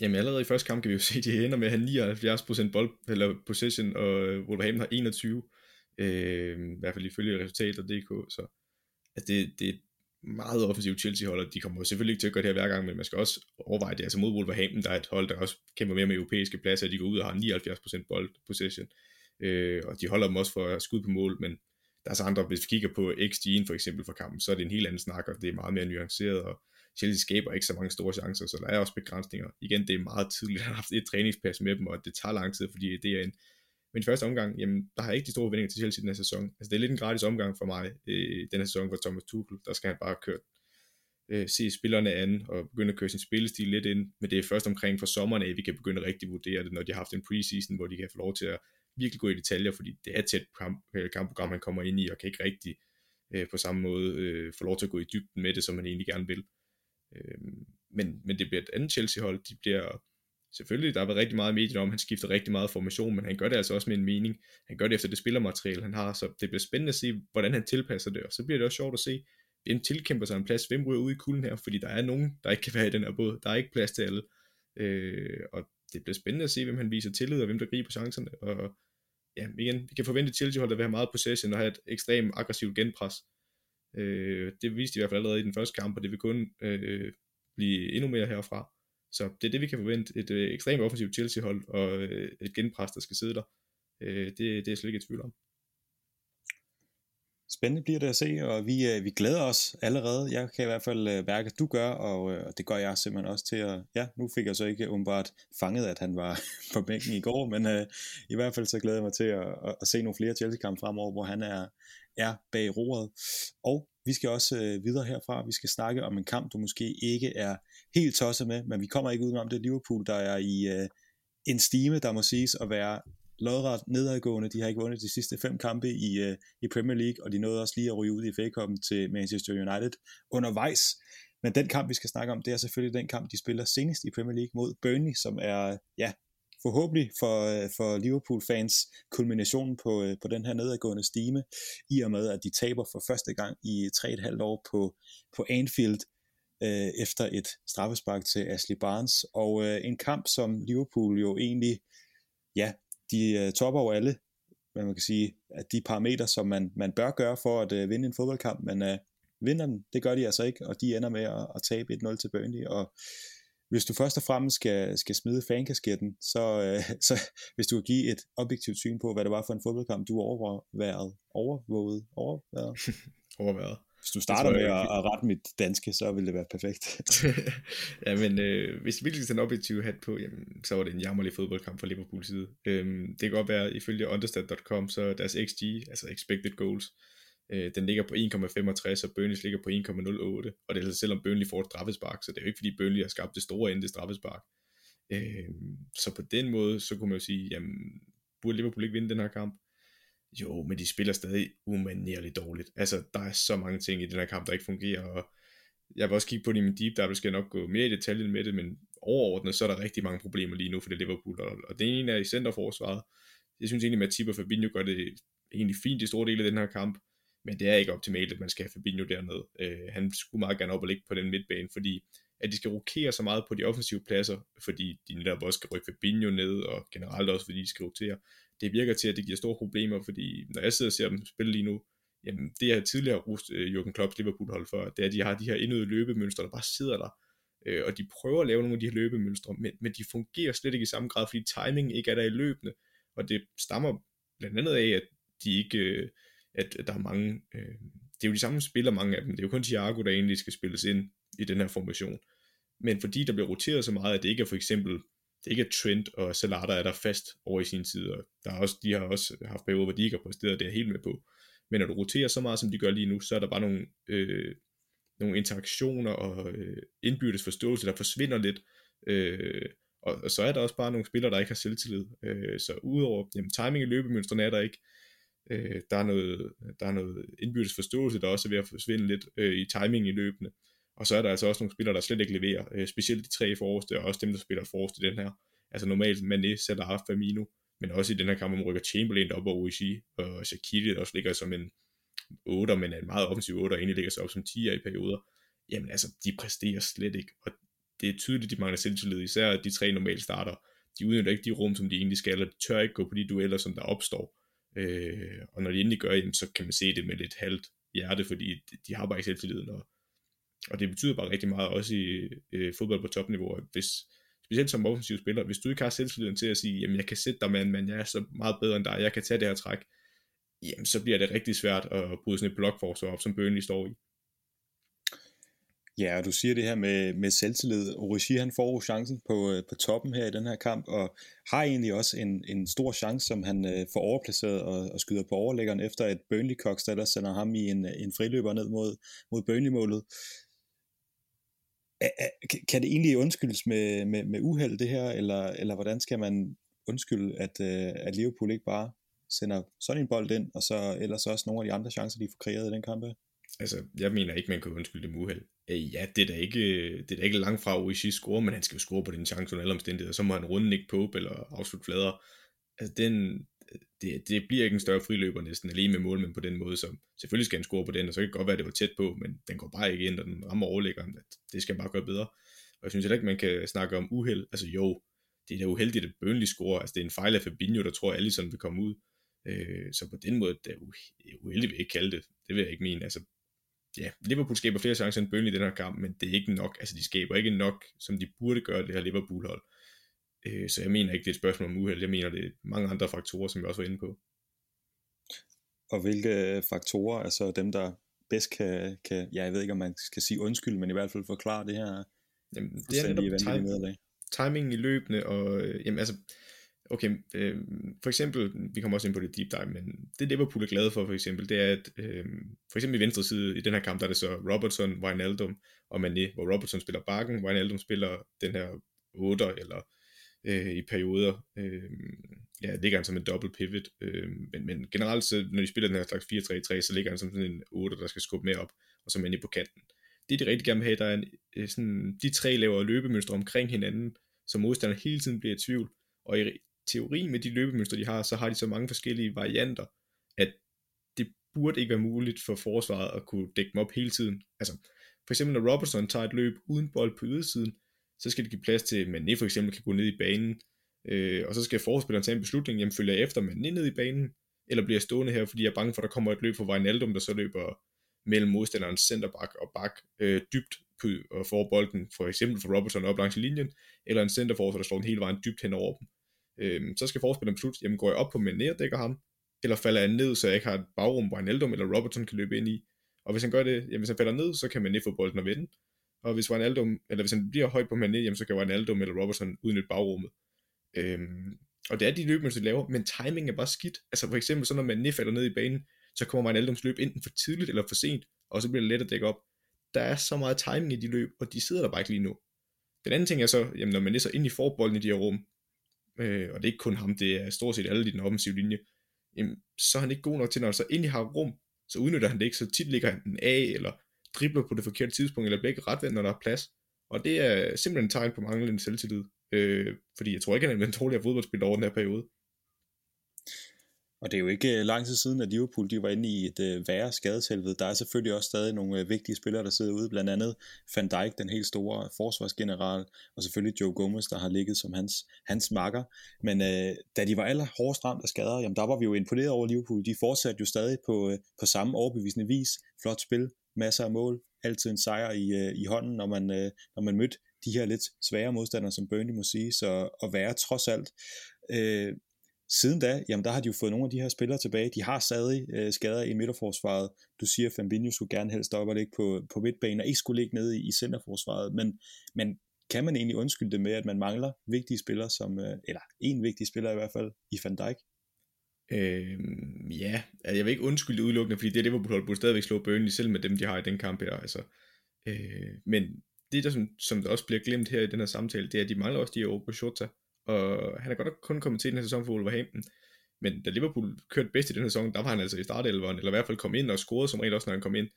Jamen allerede i første kamp kan vi jo (laughs) se, at de ender med at have 79% bold, eller possession, og øh, Wolverhampton har 21, øh, i hvert fald ifølge resultater.dk, så at det, det, er meget offensivt Chelsea-hold, de kommer selvfølgelig ikke til at gøre det her hver gang, men man skal også overveje det. Altså mod Wolverhampton, der er et hold, der også kæmper mere med europæiske pladser, de går ud og har 79% bold possession, øh, og de holder dem også for skud på mål, men der er så andre, hvis vi kigger på XG'en for eksempel for kampen, så er det en helt anden snak, og det er meget mere nuanceret, og Chelsea skaber ikke så mange store chancer, så der er også begrænsninger. Igen, det er meget tidligt at have haft et træningspas med dem, og det tager lang tid, fordi det er en men i første omgang, jamen, der har jeg ikke de store vendinger til Chelsea den her sæson. Altså, det er lidt en gratis omgang for mig øh, den her sæson for Thomas Tuchel. Der skal han bare køre, øh, se spillerne an og begynde at køre sin spillestil lidt ind. Men det er først omkring for sommeren at vi kan begynde at rigtig vurdere det, når de har haft en preseason, hvor de kan få lov til at virkelig gå i detaljer, fordi det er tæt kamp, øh, kampprogram, han kommer ind i, og kan ikke rigtig øh, på samme måde øh, få lov til at gå i dybden med det, som han egentlig gerne vil. Øh, men, men det bliver et andet Chelsea-hold, de bliver selvfølgelig, der har været rigtig meget i medierne om, han skifter rigtig meget formation, men han gør det altså også med en mening. Han gør det efter det spillermateriale, han har, så det bliver spændende at se, hvordan han tilpasser det, og så bliver det også sjovt at se, hvem tilkæmper sig en plads, hvem ryger ud i kulden her, fordi der er nogen, der ikke kan være i den her båd, der er ikke plads til alle, øh, og det bliver spændende at se, hvem han viser tillid, og hvem der griber chancerne, og ja, igen, vi kan forvente Chelsea-holdet at have meget possession og have et ekstremt aggressivt genpres. Øh, det viste de i hvert fald allerede i den første kamp, og det vil kun øh, blive endnu mere herfra. Så det er det, vi kan forvente. Et øh, ekstremt offensivt Chelsea-hold og øh, et genpres, der skal sidde der. Øh, det, det er jeg slet ikke i tvivl om. Spændende bliver det at se, og vi, øh, vi glæder os allerede. Jeg kan i hvert fald øh, mærke, at du gør, og, øh, og det gør jeg simpelthen også til at... Ja, nu fik jeg så ikke umiddelbart fanget, at han var (laughs) på bænken i går, men øh, i hvert fald så glæder jeg mig til at, at, at se nogle flere Chelsea-kampe fremover, hvor han er, er bag roret. Og vi skal også øh, videre herfra. Vi skal snakke om en kamp, du måske ikke er helt tosset med, men vi kommer ikke udenom det Liverpool, der er i øh, en stime, der må siges at være lodret nedadgående. De har ikke vundet de sidste fem kampe i, øh, i Premier League, og de nåede også lige at ryge ud i fa til Manchester United undervejs. Men den kamp, vi skal snakke om, det er selvfølgelig den kamp, de spiller senest i Premier League mod Burnley, som er ja, forhåbentlig for, øh, for Liverpool-fans kulminationen på, øh, på den her nedadgående stime, i og med, at de taber for første gang i 3,5 år på, på Anfield, øh, efter et straffespark til Ashley Barnes, og øh, en kamp, som Liverpool jo egentlig, ja, de øh, topper over alle, hvad man kan sige, at de parametre, som man, man bør gøre for at øh, vinde en fodboldkamp, men øh, vinder den, det gør de altså ikke, og de ender med at, at tabe 1-0 til Burnley, og hvis du først og fremmest skal, skal smide fankasketten, så, øh, (laughs) så hvis du kan give et objektivt syn på, hvad det var for en fodboldkamp, du overvejede, overvåget, overvejede, overværet. (laughs) Hvis du starter med at, at rette mit danske, så vil det være perfekt. (laughs) ja, men øh, hvis vi virkelig en objektiv hat på, jamen, så var det en jammerlig fodboldkamp fra Liverpools side. Øhm, det kan godt være, ifølge understat.com, så deres XG, altså expected goals, øh, den ligger på 1,65, og Burnley ligger på 1,08, og det er altså selvom Burnley får et straffespark, så det er jo ikke fordi Burnley har skabt det store ende straffespark. Øh, så på den måde, så kunne man jo sige, jamen, burde Liverpool ikke vinde den her kamp? Jo, men de spiller stadig umanerligt dårligt. Altså, der er så mange ting i den her kamp, der ikke fungerer, og jeg vil også kigge på det i min deep dive, skal jeg nok gå mere i detaljen med det, men overordnet, så er der rigtig mange problemer lige nu for det Liverpool, og, og det ene er i centerforsvaret. Jeg synes egentlig, at Matip og Fabinho gør det egentlig fint i store dele af den her kamp, men det er ikke optimalt, at man skal have Fabinho dernede. Øh, han skulle meget gerne op og ligge på den midtbane, fordi at de skal rokere så meget på de offensive pladser, fordi de netop også skal rykke Fabinho ned, og generelt også fordi de skal rotere. Det virker til, at det giver store problemer, fordi når jeg sidder og ser dem spille lige nu, jamen det jeg tidligere har rust øh, Jürgen Klopps Liverpool hold for, det er, at de har de her indøde løbemønstre, der bare sidder der, øh, og de prøver at lave nogle af de her løbemønstre, men, men de fungerer slet ikke i samme grad, fordi timing ikke er der i løbende, og det stammer blandt andet af, at de ikke, øh, at, at der er mange, øh, det er jo de samme spillere, mange af dem, det er jo kun Thiago, der egentlig skal spilles ind i den her formation, men fordi der bliver roteret så meget, at det ikke er for eksempel, det ikke er Trent og Salah, der er der fast over i sin tid, og der er også, de har også haft perioder, hvor de ikke har præsteret, det er helt med på, men når du roterer så meget, som de gør lige nu, så er der bare nogle, øh, nogle interaktioner og øh, indbyrdes forståelse, der forsvinder lidt, øh, og, og så er der også bare nogle spillere, der ikke har selvtillid, øh, så udover, jamen timing i løbemønstrene er der ikke, Øh, der, er noget, der er noget indbyrdes forståelse, der også er ved at forsvinde lidt øh, i timing i løbene. Og så er der altså også nogle spillere, der slet ikke leverer. Øh, specielt de tre forreste, og også dem, der spiller forreste i den her. Altså normalt Mané, Salah, Firmino, men også i den her kamp, man rykker Chamberlain op over Oishi, og Shaqiri, der også ligger som en 8, men en meget offensiv 8, og egentlig ligger sig op som 10'er i perioder. Jamen altså, de præsterer slet ikke, og det er tydeligt, de mangler selvtillid, især at de tre normalt starter. De udnytter ikke de rum, som de egentlig skal, og de tør ikke gå på de dueller, som der opstår. Øh, og når de endelig gør, jamen, så kan man se det med lidt halvt hjerte, fordi de har bare ikke selvtilliden. Og, og det betyder bare rigtig meget, også i øh, fodbold på topniveau, at hvis, specielt som offensiv spiller, hvis du ikke har selvtilliden til at sige, jamen jeg kan sætte dig mand, men jeg er så meget bedre end dig, jeg kan tage det her træk, jamen så bliver det rigtig svært at bryde sådan et blokforsvar op, som Burnley står i. Ja, og du siger det her med, med selvtillid. Origi han får chancen på, øh, på toppen her i den her kamp, og har egentlig også en, en stor chance, som han øh, får overplaceret og, og skyder på overlæggeren, efter at Burnley Cox der sender ham i en, en friløber ned mod, mod Burnley-målet. Kan det egentlig undskyldes med, med, med uheld det her, eller, eller hvordan skal man undskylde, at, øh, at Liverpool ikke bare sender sådan en bold ind, og så ellers også nogle af de andre chancer, de får kreeret i den kamp? Altså, jeg mener ikke, man kan undskylde det med uheld. Øh, ja, det er da ikke, det er da ikke langt fra Oishi score, men han skal jo score på den chance under alle omstændigheder. Så må han runde Nick Pope eller afslutte flader. Altså, den, det, det bliver ikke en større friløber næsten alene med målmænd på den måde, så selvfølgelig skal han score på den, og så kan det godt være, at det var tæt på, men den går bare ikke ind, og den rammer overlæggeren. Det skal han bare gøre bedre. Og jeg synes heller ikke, man kan snakke om uheld. Altså jo, det er da uheldigt, at Burnley scorer. Altså det er en fejl af Fabinho, der tror, at Allison vil komme ud. Øh, så på den måde, det er uheldigt, vil jeg ikke kalde det. Det vil jeg ikke mene. Altså ja, Liverpool skaber flere chancer end Burnley i den her kamp, men det er ikke nok, altså de skaber ikke nok, som de burde gøre det her Liverpool-hold. Øh, så jeg mener ikke, det er et spørgsmål om uheld, jeg mener, det er mange andre faktorer, som jeg også var inde på. Og hvilke faktorer er så dem, der bedst kan, kan ja, jeg ved ikke, om man skal sige undskyld, men i hvert fald forklare det her? Jamen, det er netop time, timing i løbende, og øh, jamen, altså, okay, øh, for eksempel, vi kommer også ind på det deep dive, men det Liverpool er glade for for eksempel, det er, at øh, for eksempel i venstre side i den her kamp, der er det så Robertson, Wijnaldum og Mané, hvor Robertson spiller bakken, Wijnaldum spiller den her 8 eller øh, i perioder, øh, ja, ligger han som en double pivot, øh, men, men generelt, så, når de spiller den her slags 4-3-3, så ligger han som sådan en 8, der skal skubbe mere op, og så Mané på kanten. Det de rigtig gerne vil have, der er en, øh, sådan, de tre laver løbemønstre omkring hinanden, så modstanderen hele tiden bliver i tvivl, Og i teori med de løbemønstre, de har, så har de så mange forskellige varianter, at det burde ikke være muligt for forsvaret at kunne dække dem op hele tiden. Altså, for eksempel når Robertson tager et løb uden bold på ydersiden, så skal det give plads til, at Mané for eksempel kan gå ned i banen, øh, og så skal forspilleren tage en beslutning, jamen følger jeg efter Mané ned i banen, eller bliver jeg stående her, fordi jeg er bange for, at der kommer et løb fra Wijnaldum, der så løber mellem modstanderens centerback og bak øh, dybt på, og får bolden, for eksempel for Robertson op langs linjen, eller en centerforsvar, der slår den hele vejen dybt hen over dem. Øh, så skal forspilleren beslutte, jamen går jeg op på Mané og dækker ham, eller falder han ned, så jeg ikke har et bagrum, hvor Wijnaldum eller Robertson kan løbe ind i. Og hvis han gør det, jamen hvis han falder ned, så kan Mané få bolden og vende. Og hvis Wijnaldum, eller hvis han bliver højt på Mané, jamen så kan Wijnaldum eller Robertson udnytte bagrummet. Øhm, og det er de løbemønstre, de laver, men timing er bare skidt. Altså for eksempel, så når Mané falder ned i banen, så kommer Wijnaldums løb enten for tidligt eller for sent, og så bliver det let at dække op. Der er så meget timing i de løb, og de sidder der bare ikke lige nu. Den anden ting er så, jamen når man er så ind i forbolden i de her rum, øh, og det er ikke kun ham, det er stort set alle i den offensive linje, jamen, så er han ikke god nok til, når han så ind i har rum, så udnytter han det ikke, så tit ligger han den af, eller dribler på det forkerte tidspunkt, eller bliver ikke retvendt, når der er plads. Og det er simpelthen et tegn på manglende selvtillid. Øh, fordi jeg tror ikke, han er en dårligere fodboldspiller over den her periode. Og det er jo ikke øh, lang tid siden, at Liverpool de var inde i et øh, værre skadeshelvede. Der er selvfølgelig også stadig nogle øh, vigtige spillere, der sidder ude, blandt andet Van Dijk, den helt store forsvarsgeneral, og selvfølgelig Joe Gomez, der har ligget som hans, hans makker. Men øh, da de var aller hårdest ramt af skader, jamen der var vi jo imponeret over Liverpool. De fortsatte jo stadig på, øh, på samme overbevisende vis. Flot spil, masser af mål, altid en sejr i, øh, i hånden, når man, øh, når man mødte de her lidt svære modstandere, som Burnley må sige, så at være trods alt øh, Siden da, jamen der har de jo fået nogle af de her spillere tilbage. De har stadig øh, skader i midterforsvaret. Du siger, at Fabinho skulle gerne helst op og ligge på, på midtbanen, og ikke skulle ligge nede i, i centerforsvaret. Men, men kan man egentlig undskylde det med, at man mangler vigtige spillere, som, øh, eller en vigtig spiller i hvert fald, i Van Dijk? Øhm, ja, altså, jeg vil ikke undskylde udelukkende, fordi det er Liverpool burde stadigvæk slå Burnley, selv med dem, de har i den kamp her. Altså. Øh, men det, der som, som der også bliver glemt her i den her samtale, det er, at de mangler også de her på Shota og han er godt nok kun kommet til den her sæson for Wolverhampton, men da Liverpool kørte bedst i den her sæson, der var han altså i startelveren, eller i hvert fald kom ind og scorede som regel også, når han kom ind.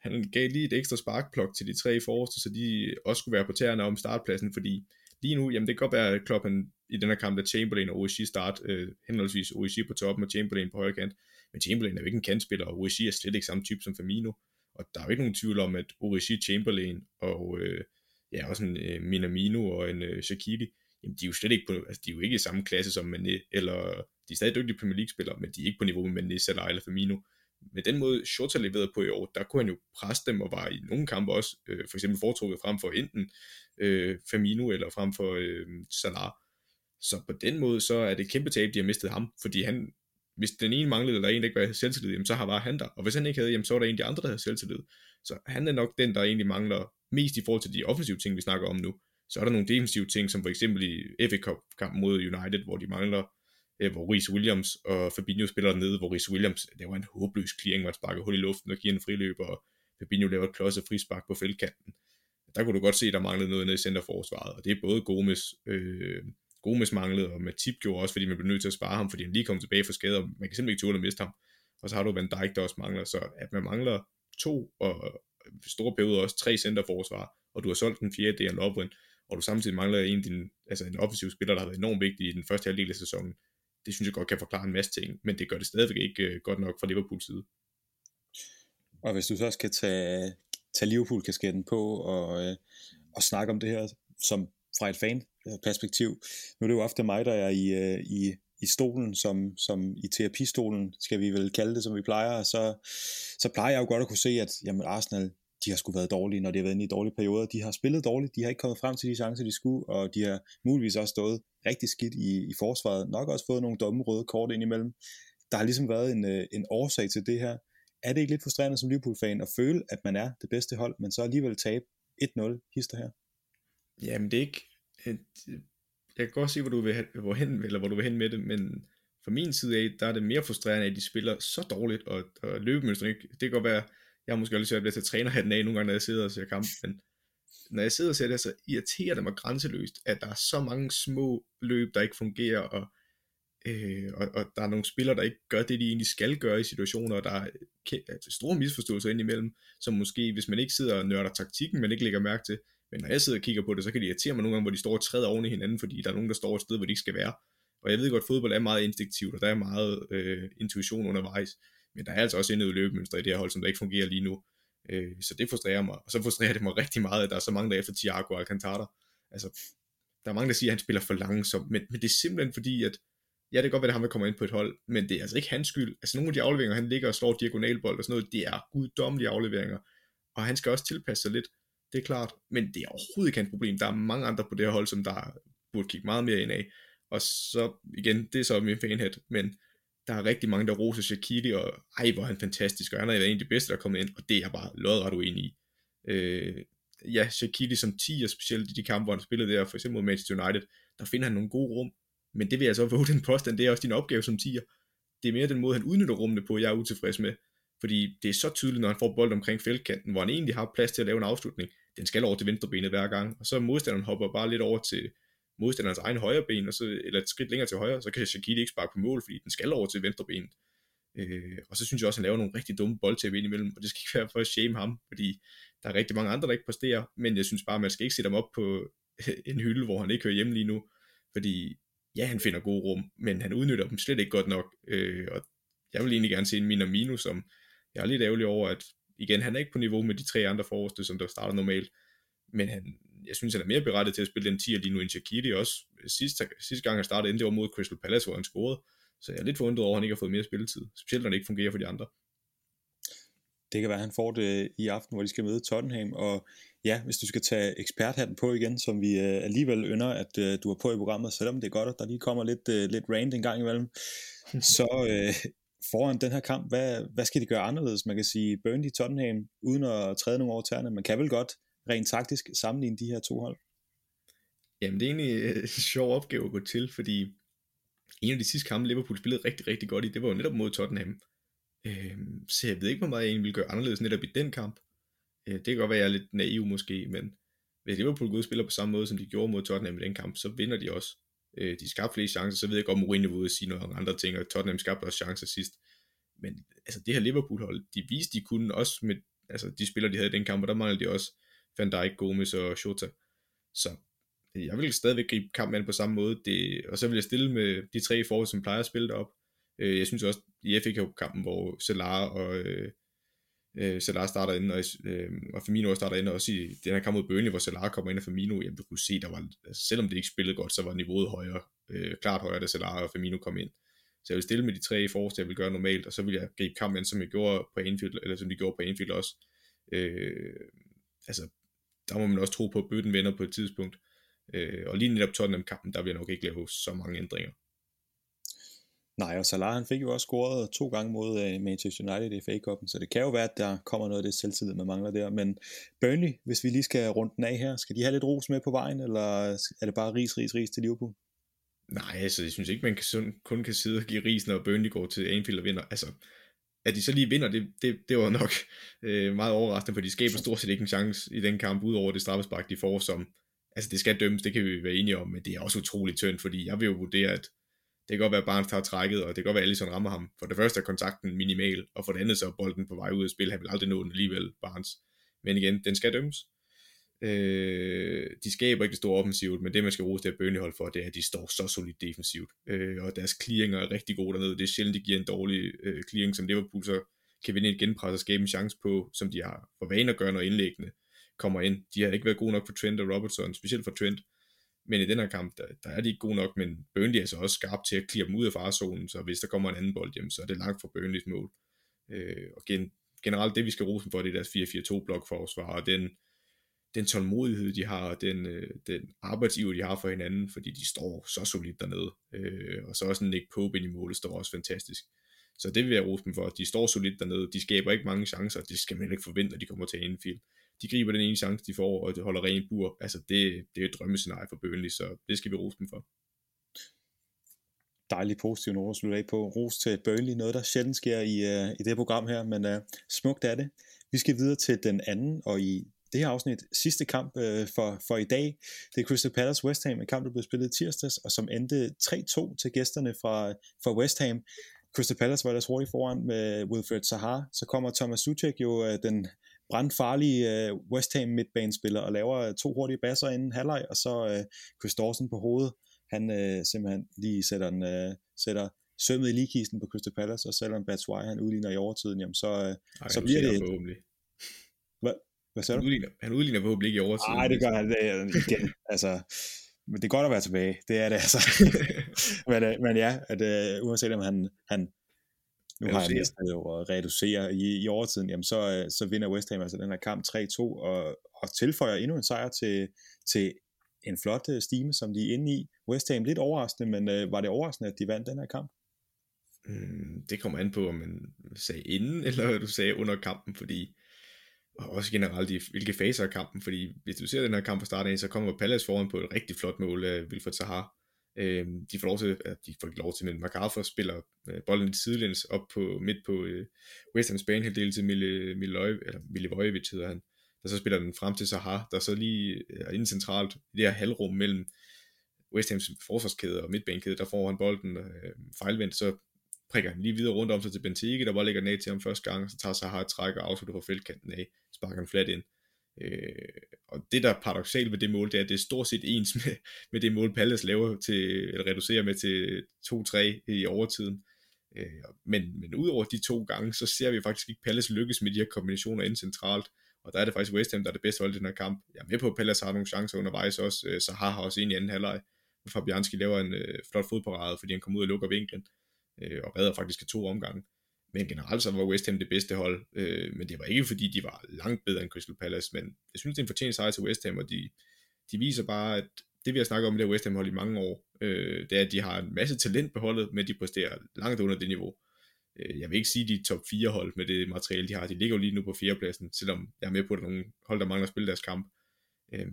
Han gav lige et ekstra sparkplok til de tre forreste, så de også skulle være på tæerne om startpladsen, fordi lige nu, jamen det kan godt være, at Klopp han, i den her kamp, at Chamberlain og OSG start, øh, henholdsvis OSG på toppen og Chamberlain på højre kant, men Chamberlain er jo ikke en kantspiller, og OSG er slet ikke samme type som Firmino, og der er jo ikke nogen tvivl om, at OSG, Chamberlain og øh, ja, også en øh, Minamino og en øh, Shaqiri, jamen de er jo slet ikke på, altså de er jo ikke i samme klasse som Mané, eller de er stadig dygtige Premier League-spillere, men de er ikke på niveau med Mané, Salah eller Firmino. Med den måde, Shota leverede på i år, der kunne han jo presse dem og var i nogle kampe også, øh, for eksempel foretrukket frem for enten øh, Firmino eller frem for øh, Salah. Så på den måde, så er det kæmpe tab, de har mistet ham, fordi han, hvis den ene manglede, eller en, der ikke var selvtillid, jamen, så har var han der. Og hvis han ikke havde, jamen, så var der en af de andre, der havde selvtillid. Så han er nok den, der egentlig mangler mest i forhold til de offensive ting, vi snakker om nu. Så er der nogle defensive ting, som for eksempel i FA Cup kampen mod United, hvor de mangler, øh, hvor Rhys Williams og Fabinho spiller nede, hvor Rhys Williams laver en håbløs clearing, hvor han sparker hul i luften og giver en friløb, og Fabinho laver et klodset frispark på feltkanten. Der kunne du godt se, at der manglede noget nede i centerforsvaret, og det er både Gomes, øh, Gomes manglede, og Matip gjorde også, fordi man blev nødt til at spare ham, fordi han lige kom tilbage fra skade, og man kan simpelthen ikke tåle at miste ham. Og så har du Van Dijk, der også mangler, så at man mangler to, og store perioder også tre centerforsvar, og du har solgt den fjerde, Dejan Lovren, og du samtidig mangler en, din, altså en offensiv spiller, der har været enormt vigtig i den første halvdel af sæsonen, det synes jeg godt kan forklare en masse ting, men det gør det stadigvæk ikke øh, godt nok fra Liverpools side. Og hvis du så skal tage, tage Liverpool-kasketten på og, øh, og snakke om det her som fra et fan-perspektiv, nu er det jo ofte mig, der er i, øh, i, i stolen, som, som i terapistolen, skal vi vel kalde det, som vi plejer, så, så plejer jeg jo godt at kunne se, at jamen, Arsenal, de har sgu været dårlige, når de har været inde i dårlige perioder. De har spillet dårligt, de har ikke kommet frem til de chancer, de skulle, og de har muligvis også stået rigtig skidt i, i forsvaret. Nok også fået nogle dumme røde kort ind imellem. Der har ligesom været en, øh, en årsag til det her. Er det ikke lidt frustrerende som Liverpool-fan at føle, at man er det bedste hold, men så alligevel tabe 1-0 hister her? Jamen det er ikke... Jeg kan godt se, hvor du vil hvorhen, hvor hen, eller hvor du vil hen med det, men fra min side af, der er det mere frustrerende, at de spiller så dårligt, og, og løbemønstret ikke... Det kan godt være, jeg har måske også lyst til at tage trænerhatten af nogle gange, når jeg sidder og ser kamp, men når jeg sidder og ser det, så irriterer det mig grænseløst, at der er så mange små løb, der ikke fungerer, og, øh, og, og der er nogle spillere, der ikke gør det, de egentlig skal gøre i situationer, og der er altså, store misforståelser indimellem, som måske, hvis man ikke sidder og nørder taktikken, men ikke lægger mærke til, Men når jeg sidder og kigger på det, så kan det irritere mig nogle gange, hvor de står og træder oven i hinanden, fordi der er nogen, der står et sted, hvor de ikke skal være. Og jeg ved godt, at fodbold er meget instinktivt, og der er meget øh, intuition undervejs. Men der er altså også endnu løbemønster i det her hold, som der ikke fungerer lige nu. Øh, så det frustrerer mig. Og så frustrerer det mig (laughs) rigtig meget, at der er så mange, der efter Thiago Alcantara. Altså, der er mange, der siger, at han spiller for langsomt, men, men det er simpelthen fordi, at ja, det kan godt være, at han vil komme ind på et hold, men det er altså ikke hans skyld. Altså nogle af de afleveringer, han ligger og slår diagonalbold og sådan noget, det er guddommelige afleveringer, og han skal også tilpasse sig lidt, det er klart, men det er overhovedet ikke hans problem. Der er mange andre på det her hold, som der burde kigge meget mere ind af, og så igen, det er så min fanhat, men der er rigtig mange, der roser Shaqiri, og ej, hvor er han fantastisk, og han er en af de bedste, der er kommet ind, og det er jeg bare lodret uenig i. Øh, ja, Shaqiri som 10, og specielt i de kampe, hvor han spillede der, for eksempel mod Manchester United, der finder han nogle gode rum, men det vil jeg så våge den påstand, det er også din opgave som 10'er. Det er mere den måde, han udnytter rummene på, jeg er utilfreds med. Fordi det er så tydeligt, når han får bold omkring feltkanten, hvor han egentlig har plads til at lave en afslutning. Den skal over til venstrebenet hver gang, og så modstanderen hopper bare lidt over til modstanderens egen højre ben, og så, eller et skridt længere til højre, så kan Shaqiri ikke sparke på mål, fordi den skal over til venstre ben. Øh, og så synes jeg også, at han laver nogle rigtig dumme boldtab ind imellem, og det skal ikke være for at shame ham, fordi der er rigtig mange andre, der ikke præsterer, men jeg synes bare, at man skal ikke sætte ham op på (laughs) en hylde, hvor han ikke hører hjemme lige nu, fordi ja, han finder gode rum, men han udnytter dem slet ikke godt nok, øh, og jeg vil egentlig gerne se en Minamino, som jeg er lidt ærgerlig over, at igen, han er ikke på niveau med de tre andre forreste, som der starter normalt, men han, jeg synes, han er mere berettet til at spille den 10'er lige nu end Shaqiri også. Sidste, sidste gang han startede ind, det var mod Crystal Palace, hvor han scorede, så jeg er lidt forundret over, at han ikke har fået mere spilletid, specielt når det ikke fungerer for de andre. Det kan være, at han får det i aften, hvor de skal møde Tottenham, og ja, hvis du skal tage eksperthatten på igen, som vi øh, alligevel ynder, at øh, du har på i programmet, selvom det er godt, at der lige kommer lidt, øh, lidt rant en gang imellem, (laughs) så øh, foran den her kamp, hvad, hvad skal de gøre anderledes? Man kan sige Burnley Tottenham, uden at træde nogle over tæerne, man kan vel godt rent taktisk sammenligne de her to hold? Jamen det er egentlig øh, (laughs) en sjov opgave at gå til, fordi en af de sidste kampe, Liverpool spillede rigtig, rigtig godt i, det var jo netop mod Tottenham. Øh, så jeg ved ikke, hvor meget jeg egentlig ville gøre anderledes netop i den kamp. Øh, det kan godt være, at jeg er lidt naiv måske, men hvis Liverpool går spiller på samme måde, som de gjorde mod Tottenham i den kamp, så vinder de også. Øh, de skabte flere chancer, så ved jeg godt, at Mourinho vil sige noget andre ting, og Tottenham skabte også chancer sidst. Men altså, det her Liverpool-hold, de viste, de kunne også med altså, de spillere, de havde i den kamp, og der manglede de også Van Dijk, Gomes og Shota. Så øh, jeg vil stadigvæk gribe kampen på samme måde, det, og så vil jeg stille med de tre forhold, som plejer at spille derop. Øh, jeg synes også, i FA Cup-kampen, hvor Salah og øh, øh, Salah starter ind, og, øh, og Firmino starter ind, og også i den her kamp mod Burnley, hvor Salah kommer ind, og Firmino, jamen du kunne se, der var, altså, selvom det ikke spillede godt, så var niveauet højere, øh, klart højere, da Salah og Firmino kom ind. Så jeg vil stille med de tre forreste, jeg vil gøre normalt, og så vil jeg gribe kampen, som jeg gjorde på Anfield, eller som de gjorde på Anfield også. Øh, altså, der må man også tro på, at bøtten vender på et tidspunkt. Øh, og lige netop Tottenham-kampen, der vil jeg nok ikke lave så mange ændringer. Nej, og Salah han fik jo også scoret to gange mod uh, Manchester United i FA Cup'en, så det kan jo være, at der kommer noget af det selvtillid, man mangler der. Men Burnley, hvis vi lige skal runde den af her, skal de have lidt ros med på vejen, eller er det bare ris, ris, ris til Liverpool? Nej, altså jeg synes ikke, man kan, kun kan sidde og give ris, når Burnley går til Anfield og vinder. Altså, at de så lige vinder, det, det, det var nok øh, meget overraskende, for de skaber stort set ikke en chance i den kamp, udover det straffespark, de får, som, altså det skal dømmes, det kan vi være enige om, men det er også utroligt tyndt, fordi jeg vil jo vurdere, at det kan godt være, at Barnes tager trækket, og det kan godt være, at Allison rammer ham. For det første er kontakten minimal, og for det andet så er bolden på vej ud af spil. Han vil aldrig nå den alligevel, Barnes. Men igen, den skal dømmes. Øh, de skaber ikke det store offensivt, men det man skal rose det Burnley hold for, det er, at de står så solidt defensivt. Øh, og deres clearinger er rigtig gode dernede. Det er sjældent, de giver en dårlig øh, clearing, som Liverpool så kan vinde et genpres og skabe en chance på, som de har for vane at gøre, når indlæggende kommer ind. De har ikke været gode nok for Trent og Robertson, specielt for Trent. Men i den her kamp, der, der er de ikke gode nok, men Burnley er så også skarp til at klire dem ud af farzonen, så hvis der kommer en anden bold hjem, så er det langt fra Burnleys mål. Øh, og gen, generelt det, vi skal rose for, det er deres 4-4-2 blok forsvar, og den, den tålmodighed, de har, og den, øh, den arbejdsiver, de har for hinanden, fordi de står så solidt dernede. Øh, og så også en Nick Pope ind i målet står også fantastisk. Så det vil jeg rose dem for. De står solidt dernede. De skaber ikke mange chancer. Det skal man ikke forvente, at de kommer til Anfield de griber den ene chance, de får, og det holder ren bur. Altså, det, det er et drømmescenarie for Burnley, så det skal vi rose dem for. Dejlig positiv noget at slutte af på. Ros til Burnley, noget der sjældent sker i, uh, i det program her, men uh, smukt er det. Vi skal videre til den anden, og i det her afsnit, sidste kamp uh, for, for i dag. Det er Crystal Palace West Ham, en kamp, der blev spillet tirsdags, og som endte 3-2 til gæsterne fra, fra West Ham. Crystal Palace var ellers hurtigt foran med Wilfred Zaha, så kommer Thomas Suchek jo uh, den brandfarlige uh, West Ham midtbanespiller og laver to hurtige basser inden halvleg, og så uh, Chris Dawson på hovedet, han uh, simpelthen lige sætter, den, uh, sætter sømmet i ligekisten på Crystal Palace, og selvom Batshuayi han udligner i overtiden, jamen så, uh, Ej, så bliver det... Forhåbentlig. Hvad, hvad sagde Han du? udligner, han udligner forhåbentlig ikke i overtiden. Nej, det gør han det, igen. (laughs) altså, men det er godt at være tilbage. Det er det altså. (laughs) men, øh, men ja, at, uh, uanset om han, han nu har Reducerer. mistet jo at reducere i, i overtiden, jamen så, øh, så vinder West Ham altså den her kamp 3-2 og, og tilføjer endnu en sejr til, til en flot stime, som de er inde i. West Ham lidt overraskende, men øh, var det overraskende, at de vandt den her kamp? Mm, det kommer an på, om man sagde inden, eller du sagde under kampen, fordi og også generelt i hvilke faser af kampen, fordi hvis du ser den her kamp fra starten af, så kommer Palace foran på et rigtig flot mål af Wilfred Zaha. Øhm, de får lov til, at de får ikke lov til, men MacArthur spiller øh, bolden sidelæns op på midt på øh, West Ham's banehalvdel til Mille, Mille, eller Milivojevic hedder han, der så spiller den frem til Zaha, der så lige er inde centralt i det her halvrum mellem West Hams forsvarskæde og midtbanekæde, der får han bolden øh, fejlvendt, så prikker den lige videre rundt om sig til Benteke, der bare lægger den af til ham første gang, så tager Sahar et træk og afslutter fra feltkanten af, sparker den flat ind. Øh, og det der er paradoxalt ved det mål, det er, at det er stort set ens med, med det mål, Palace laver til, eller reducerer med til 2-3 i overtiden. Øh, men, men udover de to gange, så ser vi faktisk ikke Palace lykkes med de her kombinationer ind centralt, og der er det faktisk West Ham, der er det bedste hold i den her kamp. Jeg er med på, at Palace har nogle chancer undervejs også, øh, Sahar har også en i anden halvleg, hvor Fabianski laver en øh, flot fodparade, fordi han kommer ud og lukker vinklen, øh, og redder faktisk af to omgange. Men generelt så var West Ham det bedste hold, øh, men det var ikke fordi, de var langt bedre end Crystal Palace, men jeg synes, det er en fortjent sejr til West Ham, og de, de viser bare, at det vi har snakket om det her West Ham hold i mange år, øh, det er, at de har en masse talent på holdet, men de præsterer langt under det niveau. Øh, jeg vil ikke sige, at de er top 4 hold med det materiale, de har. De ligger jo lige nu på fjerdepladsen, selvom jeg er med på, at der er nogle hold, der mangler at spille deres kamp. Øh,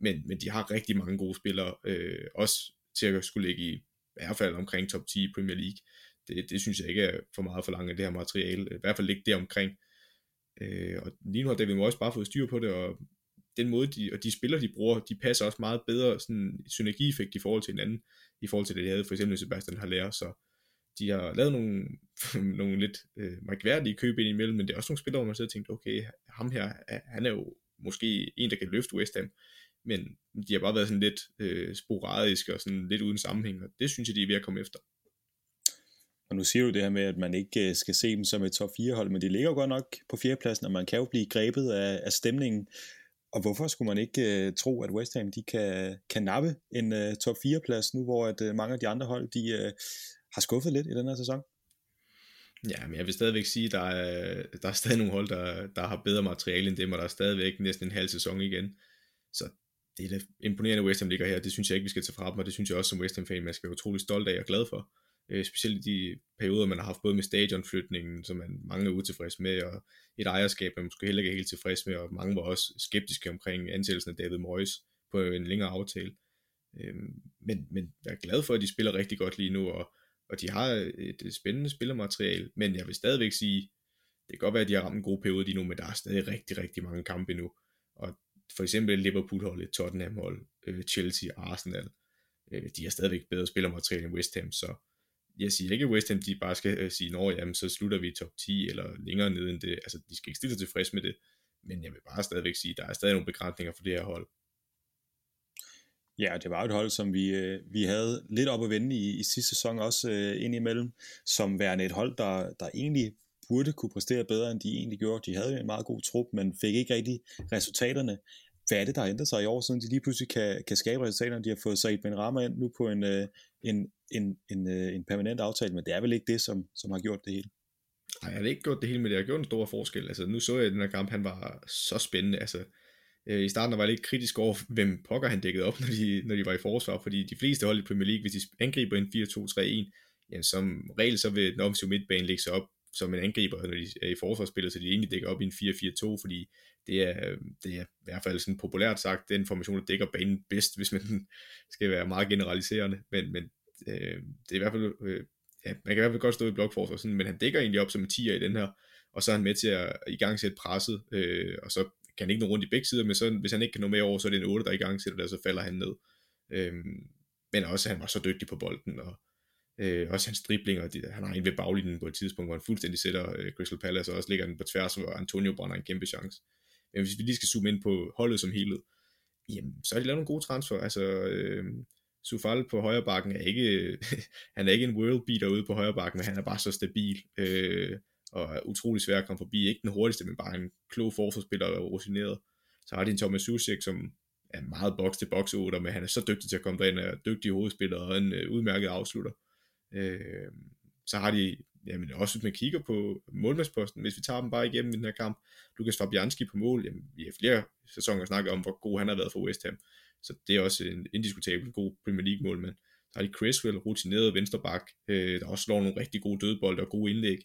men, men de har rigtig mange gode spillere, øh, også til at skulle ligge i, i hvert fald omkring top 10 i Premier League. Det, det synes jeg ikke er for meget for langt af det her materiale. I hvert fald ligge der omkring. Øh, og lige nu har David Moyes bare fået styr på det, og den måde, de, og de spillere, de bruger, de passer også meget bedre sådan synergieffekt i forhold til hinanden, i forhold til det, de havde for eksempel Sebastian Haller, så de har lavet nogle, (laughs) nogle lidt øh, mærkværdige køb ind imellem, men det er også nogle spillere, hvor man sidder og tænkt, okay, ham her, han er jo måske en, der kan løfte West Ham, men de har bare været sådan lidt øh, sporadiske og sådan lidt uden sammenhæng, og det synes jeg, de er ved at komme efter. Nu siger du det her med, at man ikke øh, skal se dem som et top 4 hold, men de ligger jo godt nok på fjerdepladsen, og man kan jo blive grebet af, af stemningen. Og hvorfor skulle man ikke uh, tro, at West Ham de kan, kan nappe en uh, top 4 plads nu, hvor at, uh, mange af de andre hold de uh, har skuffet lidt i den her sæson? Ja, men jeg vil stadigvæk sige, at der er, der er stadig nogle hold, der, der har bedre materiale end dem, og der er stadigvæk næsten en halv sæson igen. Så det er da imponerende West Ham ligger her, det synes jeg ikke, vi skal tage fra dem, og det synes jeg også som West Ham-fan, man skal være utrolig stolt af og glad for. Øh, specielt i de perioder, man har haft både med stadionflytningen, som man mange er utilfreds med, og et ejerskab, man måske heller ikke er helt tilfreds med, og mange var også skeptiske omkring ansættelsen af David Moyes på en længere aftale. Øh, men, men jeg er glad for, at de spiller rigtig godt lige nu, og, og de har et spændende spillermateriale, men jeg vil stadigvæk sige, det kan godt være, at de har ramt en god periode lige nu, men der er stadig rigtig, rigtig mange kampe nu. Og for eksempel Liverpool-holdet, Tottenham-hold, øh, Chelsea, Arsenal, øh, de har stadigvæk bedre spillermateriale end West Ham, så jeg siger ikke, at West Ham de bare skal øh, sige, at jamen, så slutter vi i top 10 eller længere nede end det. Altså, de skal ikke stille sig tilfreds med det. Men jeg vil bare stadigvæk sige, at der er stadig nogle begrænsninger for det her hold. Ja, det var et hold, som vi, øh, vi havde lidt op at vende i, i sidste sæson også øh, indimellem, som værende et hold, der, der egentlig burde kunne præstere bedre, end de egentlig gjorde. De havde en meget god trup, men fik ikke rigtig resultaterne. Hvad er det, der har ændret sig i år, siden de lige pludselig kan, kan skabe resultaterne? De har fået Said Ben Rama ind nu på en, øh, en, en, en, øh, en permanent aftale, men det er vel ikke det, som, som har gjort det hele? Nej, han har ikke gjort det hele, men det har gjort en stor forskel. Altså, nu så jeg den her kamp, han var så spændende. Altså, øh, I starten var jeg lidt kritisk over, hvem pokker han dækkede op, (laughs) når de, når de var i forsvar, fordi de fleste hold i Premier League, hvis de angriber en 4-2-3-1, ja, som regel så vil den offensive midtbane lægge sig op som en angriber, når de er i forsvarsspillet, så de egentlig dækker op i en 4-4-2, fordi det er, det er i hvert fald sådan populært sagt, den formation, der dækker banen bedst, hvis man (laughs) skal være meget generaliserende, men, men øh, det er i hvert fald, øh, ja, man kan i hvert fald godt stå i blokforsvar, sådan, men han dækker egentlig op som en 10'er i den her, og så er han med til at i gang sætte presset, øh, og så kan han ikke nå rundt i begge sider, men så, hvis han ikke kan nå med over, så er det en 8, der i gang sætter det, og så falder han ned. Øh, men også, han var så dygtig på bolden, og Øh, også hans driblinger, de, han har en ved baglinjen på et tidspunkt, hvor han fuldstændig sætter øh, Crystal Palace, og også ligger den på tværs, hvor Antonio brænder en kæmpe chance. Men hvis vi lige skal zoome ind på holdet som helhed, jamen, så har de lavet nogle gode transfer. Altså, øh, Sufal på højre bakken er ikke, (laughs) han er ikke en world beater ude på højre bakken, men han er bare så stabil, øh, og er utrolig svær at komme forbi. Ikke den hurtigste, men bare en klog forsvarsspiller og rutineret. Så har de en Thomas Susek, som er meget box til box men han er så dygtig til at komme derind, og er dygtig hovedspiller og en øh, udmærket afslutter. Øh, så har de, jamen også hvis man kigger på målmandsposten, hvis vi tager dem bare igennem i den her kamp, Lukas Fabianski på mål, jamen vi har flere sæsoner snakket om, hvor god han har været for West Ham, så det er også en indiskutabel god Premier League målmand. Så har de Creswell, rutineret vensterbak, øh, der også slår nogle rigtig gode dødbolde og gode indlæg.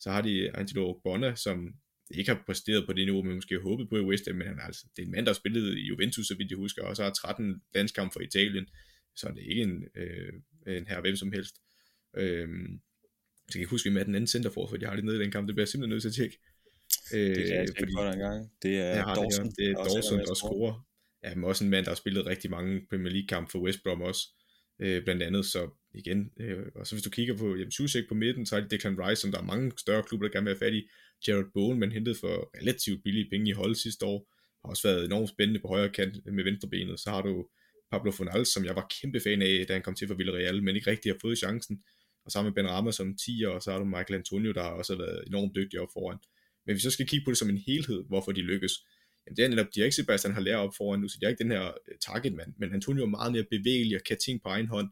Så har de Angelo Bonner, som ikke har præsteret på det niveau, man måske håbet på i West Ham, men han er altså, det er en mand, der har spillet i Juventus, så vidt jeg husker, og så har 13 landskampe for Italien, så er det ikke en, øh, en her hvem som helst. Øh, jeg kan ikke huske, hvem er den anden centerforsvar, de har det nede i den kamp, det bliver jeg simpelthen nødt til at tjekke. Øh, det er jeg fordi, på en gang. Det er Dawson, det, det er Dawson, der scorer. Ja, men også en mand, der har spillet rigtig mange Premier League kampe for West Brom også, øh, blandt andet, så igen, øh, og så hvis du kigger på jamen, Susek på midten, så er det Declan Rice, som der er mange større klubber, der gerne vil have fat i, Jared Bowen, man hentede for relativt billige penge i hold sidste år, har også været enormt spændende på højre kant med venstrebenet, så har du Pablo Fonals, som jeg var kæmpe fan af, da han kom til for Villarreal, men ikke rigtig har fået chancen, og sammen med Ben Rama som 10'er, og så har du Michael Antonio, der også har været enormt dygtig op foran. Men hvis vi så skal kigge på det som en helhed, hvorfor de lykkes, jamen det er netop, de er ikke Sebastian har lært op foran nu, så de er ikke den her øh, targetmand, men Antonio er meget mere bevægelig og kan ting på egen hånd,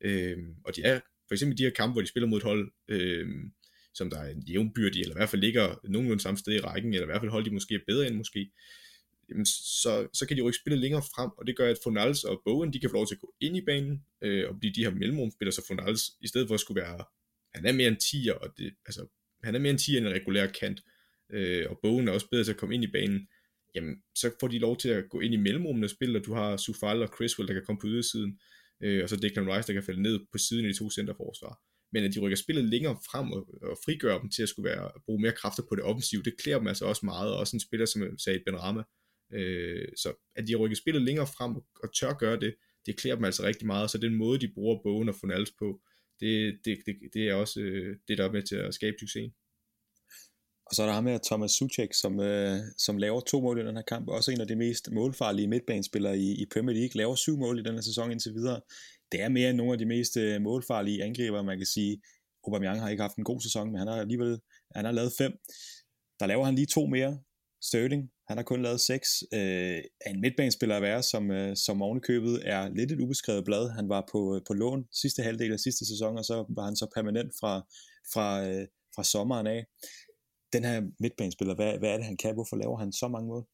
øhm, og de er for eksempel de her kampe, hvor de spiller mod et hold, øhm, som der er en jævnbyrdig, eller i hvert fald ligger nogenlunde samme sted i rækken, eller i hvert fald hold, de måske er bedre end måske, jamen så, så kan de rykke spillet længere frem, og det gør, at Fonals og Bowen, de kan få lov til at gå ind i banen, øh, og blive de her mellemrumspillere, så Fonals, i stedet for at skulle være, han er mere en 10'er, og det, altså, han er mere en 10'er end en regulær kant, øh, og Bowen er også bedre til at komme ind i banen, jamen, så får de lov til at gå ind i mellemrummene og spille, og du har Sufal og Criswell, der kan komme på ydersiden, øh, og så Declan Rice, der kan falde ned på siden af de to centerforsvar. Men at de rykker spillet længere frem og, og frigør dem til at skulle være, bruge mere kræfter på det offensive, det klæder dem altså også meget, og også en spiller som øh, sagde Ben Rama, Øh, så at de rykker spillet længere frem og tør gøre det, det klæder dem altså rigtig meget, så den måde, de bruger bogen og Fonals på, det, det, det, det er også øh, det, der er med til at skabe succes. Og så er der ham her, Thomas Suchek, som, øh, som laver to mål i den her kamp. Også en af de mest målfarlige midtbanespillere i, i Premier League. Laver syv mål i den her sæson indtil videre. Det er mere end nogle af de mest øh, målfarlige angriber, man kan sige. Aubameyang har ikke haft en god sæson, men han har alligevel han har lavet fem. Der laver han lige to mere. Sterling han har kun lavet seks. Øh, en midtbanespiller at være, som, øh, som ovenikøbet er lidt et ubeskrevet blad. Han var på, øh, på lån sidste halvdel af sidste sæson, og så var han så permanent fra, fra, øh, fra sommeren af. Den her midtbanespiller, hvad, hvad er det, han kan? Hvorfor laver han så mange mål?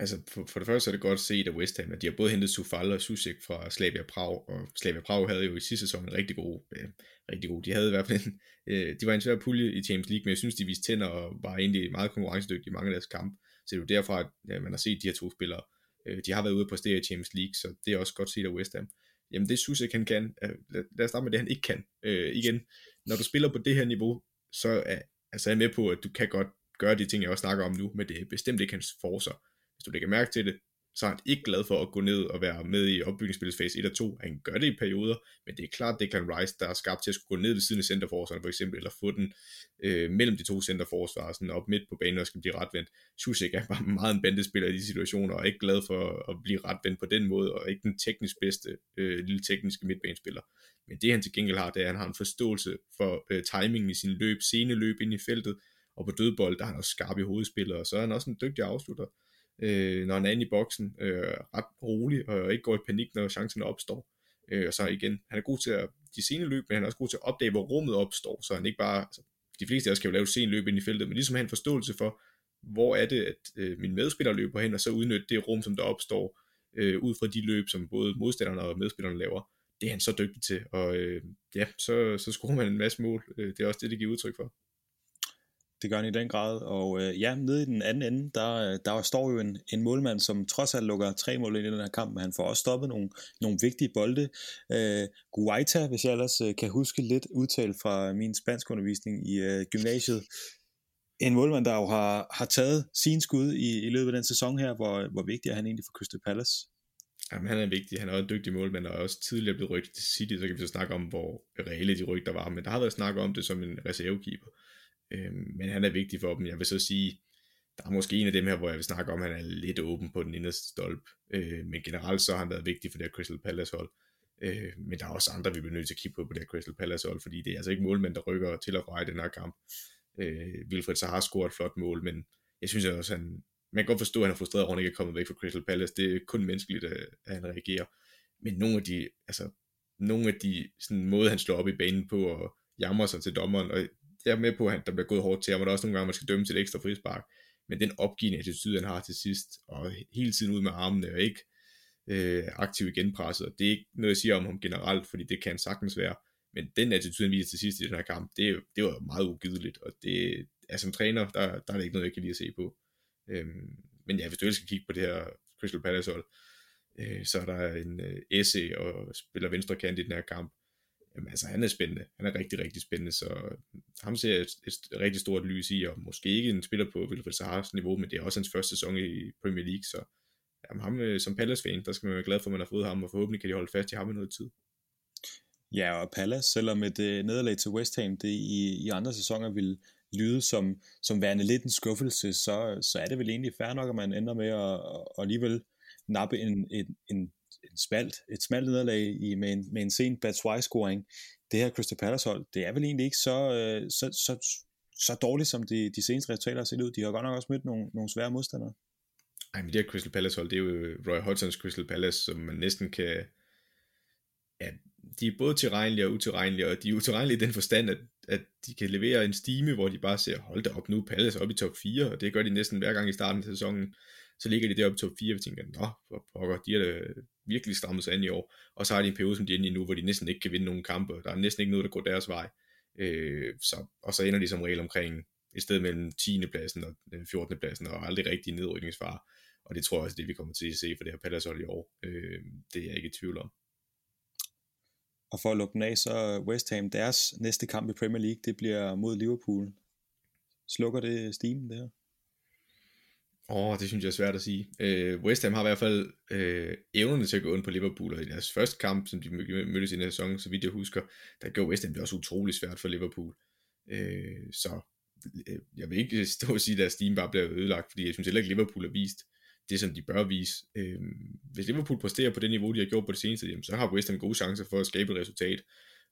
Altså, for, for det første er det godt set se, West Ham, at de har både hentet Sufal og Susik fra Slavia Prag, og Slavia Prag havde jo i sidste sæson en rigtig god, øh, rigtig god. De havde i hvert fald en, øh, de var en svær pulje i Champions League, men jeg synes, de viste tænder og var egentlig meget konkurrencedygtige i mange af deres kampe. Så det er jo derfra, at ja, man har set de her to spillere. Øh, de har været ude på præstere i Champions League, så det er også godt set af West Ham. Jamen det synes jeg, han kan. Øh, lad, lad os starte med det, han ikke kan. Øh, igen, når du spiller på det her niveau, så er, altså er jeg med på, at du kan godt gøre de ting, jeg også snakker om nu, men det er bestemt ikke hans forser. Hvis du lægger mærke til det, så er han ikke glad for at gå ned og være med i opbygningsspillets fase 1 og 2. Han gør det i perioder, men det er klart Declan Rice, der er skabt til at skulle gå ned ved siden af centerforsvarerne for eksempel, eller få den øh, mellem de to centerforsvarer, sådan op midt på banen og skal blive retvendt. Susik er bare meget en bandespiller i de situationer, og er ikke glad for at blive retvendt på den måde, og ikke den teknisk bedste øh, lille tekniske midtbanespiller. Men det han til gengæld har, det er, at han har en forståelse for øh, timingen i sin løb, sene løb ind i feltet, og på dødbold, der er han også skarp i hovedspillet, og så er han også en dygtig afslutter øh, når han er inde i boksen, øh, ret rolig og ikke går i panik, når chancen opstår. Øh, og så igen, han er god til at de sene løb, men han er også god til at opdage, hvor rummet opstår, så han ikke bare, altså, de fleste af os kan jo lave sen løb ind i feltet, men ligesom han en forståelse for, hvor er det, at øh, min medspiller løber hen, og så udnytte det rum, som der opstår, øh, ud fra de løb, som både modstanderne og medspillerne laver. Det er han så dygtig til, og øh, ja, så, så skruer man en masse mål. Øh, det er også det, det giver udtryk for. Det gør han i den grad, og øh, ja, nede i den anden ende, der, øh, der står jo en, en målmand, som trods alt lukker tre mål ind i den her kamp, men han får også stoppet nogle, nogle vigtige bolde. Øh, Guaita, hvis jeg ellers øh, kan huske lidt udtalt fra min spanskundervisning i øh, gymnasiet, en målmand, der jo har, har taget sin skud i, i løbet af den sæson her, hvor, hvor vigtig er han egentlig for Crystal Palace? Jamen, han er vigtig. Han er også en dygtig målmand, og er også tidligere blevet rygtet til City, så kan vi så snakke om, hvor reelle de rygter var. Men der har været snak om det som en reservekeeper. Øh, men han er vigtig for dem. Jeg vil så sige, der er måske en af dem her, hvor jeg vil snakke om, at han er lidt åben på den inderste stolp. Øh, men generelt så har han været vigtig for det her Crystal Palace hold. Øh, men der er også andre, vi bliver nødt til at kigge på på det her Crystal Palace hold, fordi det er altså ikke målmænd, der rykker til og fra i den her kamp. Øh, Wilfred så har scoret et flot mål, men jeg synes også, at han, man kan godt forstå, at han er frustreret over, at han ikke er kommet væk fra Crystal Palace. Det er kun menneskeligt, at, at han reagerer. Men nogle af de, altså, nogle af de sådan, måde, han slår op i banen på og jammer sig til dommeren, og jeg er med på, at der bliver gået hårdt til ham, og der er også nogle gange, man skal dømme til et ekstra frispark. Men den opgivende attitude, han har til sidst, og hele tiden ud med armene, og ikke øh, aktiv i genpresset, det er ikke noget, jeg siger om ham generelt, fordi det kan sagtens være. Men den attitude, han viser til sidst i den her kamp, det, det var meget ugideligt, og det, er som træner, der, der er det ikke noget, jeg kan lide at se på. Øhm, men ja, hvis du skal kigge på det her Crystal Palace hold, øh, så er der en øh, Esse og spiller venstre kant i den her kamp. Jamen altså, han er spændende. Han er rigtig, rigtig spændende, så øh, ham ser jeg et, et rigtig stort lys i, og måske ikke en spiller på Wilfred Sahars niveau, men det er også hans første sæson i Premier League, så jamen, ham øh, som Palace-fan, der skal man være glad for, at man har fået ham, og forhåbentlig kan de holde fast i ham i noget tid. Ja, og Palace, selvom et øh, nederlag til West Ham, det i, i andre sæsoner vil lyde som, som værende lidt en skuffelse, så, så er det vel egentlig fair nok, at man ender med at, at alligevel nappe en, en, en, en smalt, et smalt nederlag i, med, en, med en sen Batshuayi-scoring. Det her Crystal Palace hold, det er vel egentlig ikke så, øh, så, så, så dårligt, som de, de seneste resultater har set ud. De har godt nok også mødt nogle, nogle svære modstandere. Ej, men det her Crystal Palace hold, det er jo Roy Hodgsons Crystal Palace, som man næsten kan, ja, de er både tilregnelige og utilregnelige, og de er utilregnelige i den forstand, at, at de kan levere en stime, hvor de bare ser, hold da op nu, Palace op i top 4, og det gør de næsten hver gang i starten af sæsonen. Så ligger de deroppe i top 4, og tænker, nå, for pokker, de har da virkelig strammet sig an i år. Og så har de en periode, som de er inde i nu, hvor de næsten ikke kan vinde nogen kampe, der er næsten ikke noget, der går deres vej. Øh, så, og så ender de som regel omkring et sted mellem 10. pladsen og øh, 14. Pladsen, og aldrig rigtig nedrykningsfare. Og det tror jeg også, det vi kommer til at se for det her Palace i år. Øh, det er jeg ikke i tvivl om. Og for at lukke den af, så West Ham, deres næste kamp i Premier League, det bliver mod Liverpool. Slukker det stimen der? Åh, oh, det synes jeg er svært at sige. Øh, West Ham har i hvert fald øh, evnerne til at gå ind på Liverpool, og i deres første kamp, som de mødtes i den sæson, så vidt jeg husker, der gjorde West Ham det også utrolig svært for Liverpool. Øh, så øh, jeg vil ikke stå og sige, at deres steam bare bliver ødelagt, fordi jeg synes heller ikke, Liverpool har vist det, som de bør vise. Øh, hvis Liverpool præsterer på det niveau, de har gjort på det seneste, jamen, så har West Ham gode chancer for at skabe et resultat.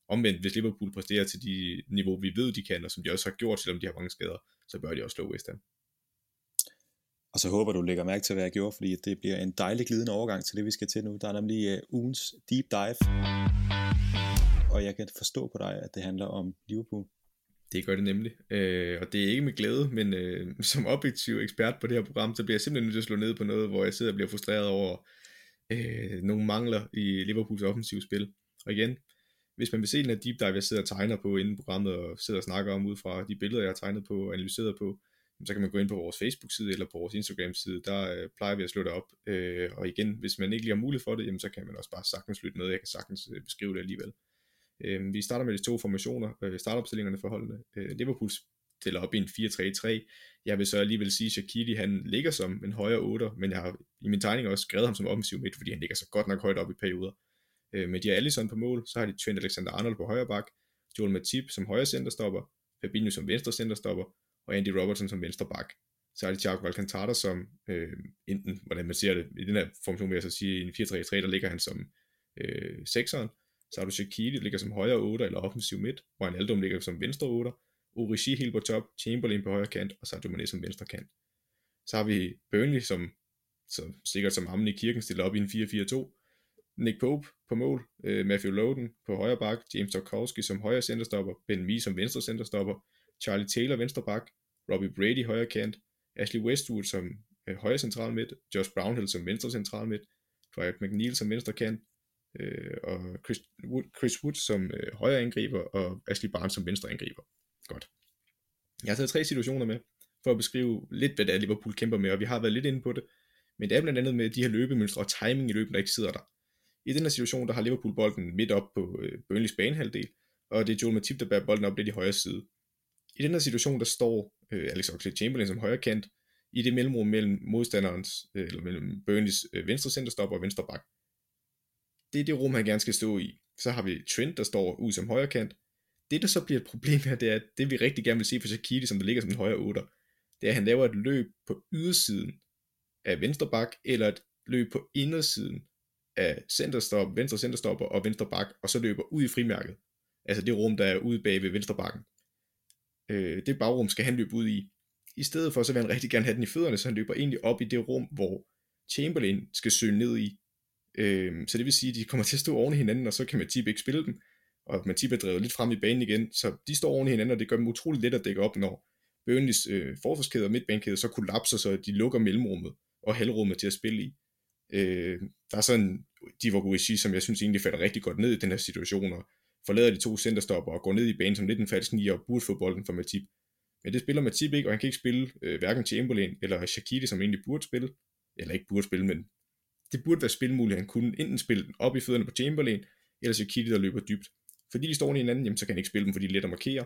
Omvendt, hvis Liverpool præsterer til de niveau, vi ved, de kan, og som de også har gjort, selvom de har mange skader, så bør de også slå West Ham. Og så håber du lægger mærke til, hvad jeg gjorde, fordi det bliver en dejlig glidende overgang til det, vi skal til nu. Der er nemlig uh, ugens deep dive. Og jeg kan forstå på dig, at det handler om Liverpool. Det gør det nemlig. Øh, og det er ikke med glæde, men øh, (laughs) som objektiv ekspert på det her program, så bliver jeg simpelthen nødt til at slå ned på noget, hvor jeg sidder og bliver frustreret over øh, nogle mangler i Liverpools offensive spil. Og igen, hvis man vil se den her deep dive, jeg sidder og tegner på inden programmet, og sidder og snakker om ud fra de billeder, jeg har tegnet på og analyseret på, så kan man gå ind på vores Facebook-side eller på vores Instagram-side, der øh, plejer vi at slå det op. Øh, og igen, hvis man ikke lige har mulighed for det, jamen, så kan man også bare sagtens lytte med, jeg kan sagtens øh, beskrive det alligevel. Øh, vi starter med de to formationer, øh, startopstillingerne for holdene. Øh, Liverpool stiller op i en 4-3-3. Jeg vil så alligevel sige, at Shaqiri han ligger som en højere 8, men jeg har i min tegning også skrevet ham som offensiv midt, fordi han ligger så godt nok højt op i perioder. Øh, med de har Allison på mål, så har de Trent Alexander-Arnold på højre bak, Joel Matip som højre centerstopper, Fabinho som venstre centerstopper, og Andy Robertson som venstre bak. Så er Thiago Alcantara som øh, enten, hvordan man ser det, i den her formation vil jeg så sige, i en 4-3-3, der ligger han som øh, sekseren, så har du Shaqiri, der ligger som højre 8 eller offensiv midt, hvor Aldum ligger som venstre 8, Origi helt på top, Chamberlain på højre kant, og Sadio Mane som venstre kant. Så har vi Burnley, som, som sikkert som hammen i kirken stiller op i en 4-4-2. Nick Pope på mål, øh, Matthew Loden på højre bak, James Tarkowski som højre centerstopper, Ben Mee som venstre centerstopper, Charlie Taylor venstre bak, Robbie Brady højre kant, Ashley Westwood som øh, højre central midt, Josh Brownhill som venstre central midt, Dwight McNeil som venstre kant, øh, og Chris Wood, Chris Wood som øh, højre angriber, og Ashley Barnes som venstre angriber. Godt. Jeg har taget tre situationer med, for at beskrive lidt, hvad det er, Liverpool kæmper med, og vi har været lidt inde på det, men det er blandt andet med de her løbemønstre og timing i løbet, der ikke sidder der. I den her situation, der har Liverpool bolden midt op på øh, Burnleys banehalvdel, og det er Joel Matip, der bærer bolden op lidt i højre side. I den her situation, der står øh, Alex Oxlade-Chamberlain som højre kant, i det mellemrum mellem modstanderens, øh, eller mellem Burnleys øh, venstre centerstopper og venstre bak det er det rum, han gerne skal stå i. Så har vi Trent, der står ud som højre kant. Det, der så bliver et problem her, det er, at det vi rigtig gerne vil se for Shaqiri, som der ligger som en højre 8, det er, at han laver et løb på ydersiden af venstre bak, eller et løb på indersiden af centerstop, venstre centerstopper og venstre bak, og så løber ud i frimærket. Altså det rum, der er ude bag ved venstre bakken. Øh, det bagrum skal han løbe ud i. I stedet for, så vil han rigtig gerne have den i fødderne, så han løber egentlig op i det rum, hvor Chamberlain skal søge ned i. Øh, så det vil sige, at de kommer til at stå oven i hinanden, og så kan Matip ikke spille dem. Og Matip er drevet lidt frem i banen igen, så de står oven i hinanden, og det gør dem utroligt let at dække op, når Burnleys øh, forsvarskæde og midtbanekæde så kollapser, så de lukker mellemrummet og halvrummet til at spille i. Øh, der er sådan Divock Origi, som jeg synes egentlig falder rigtig godt ned i den her situation, og forlader de to centerstopper og går ned i banen som lidt en falsk nier og burde få bolden for Matip. Men det spiller Matip ikke, og han kan ikke spille øh, hverken Chamberlain eller Shaqiri, som egentlig burde spille, eller ikke burde spille, men det burde være spilmuligt. Han kunne enten spille den op i fødderne på Chamberlain, eller Shaqiri, der løber dybt. Fordi de står i hinanden, jamen, så kan han ikke spille dem, fordi de er let at markere.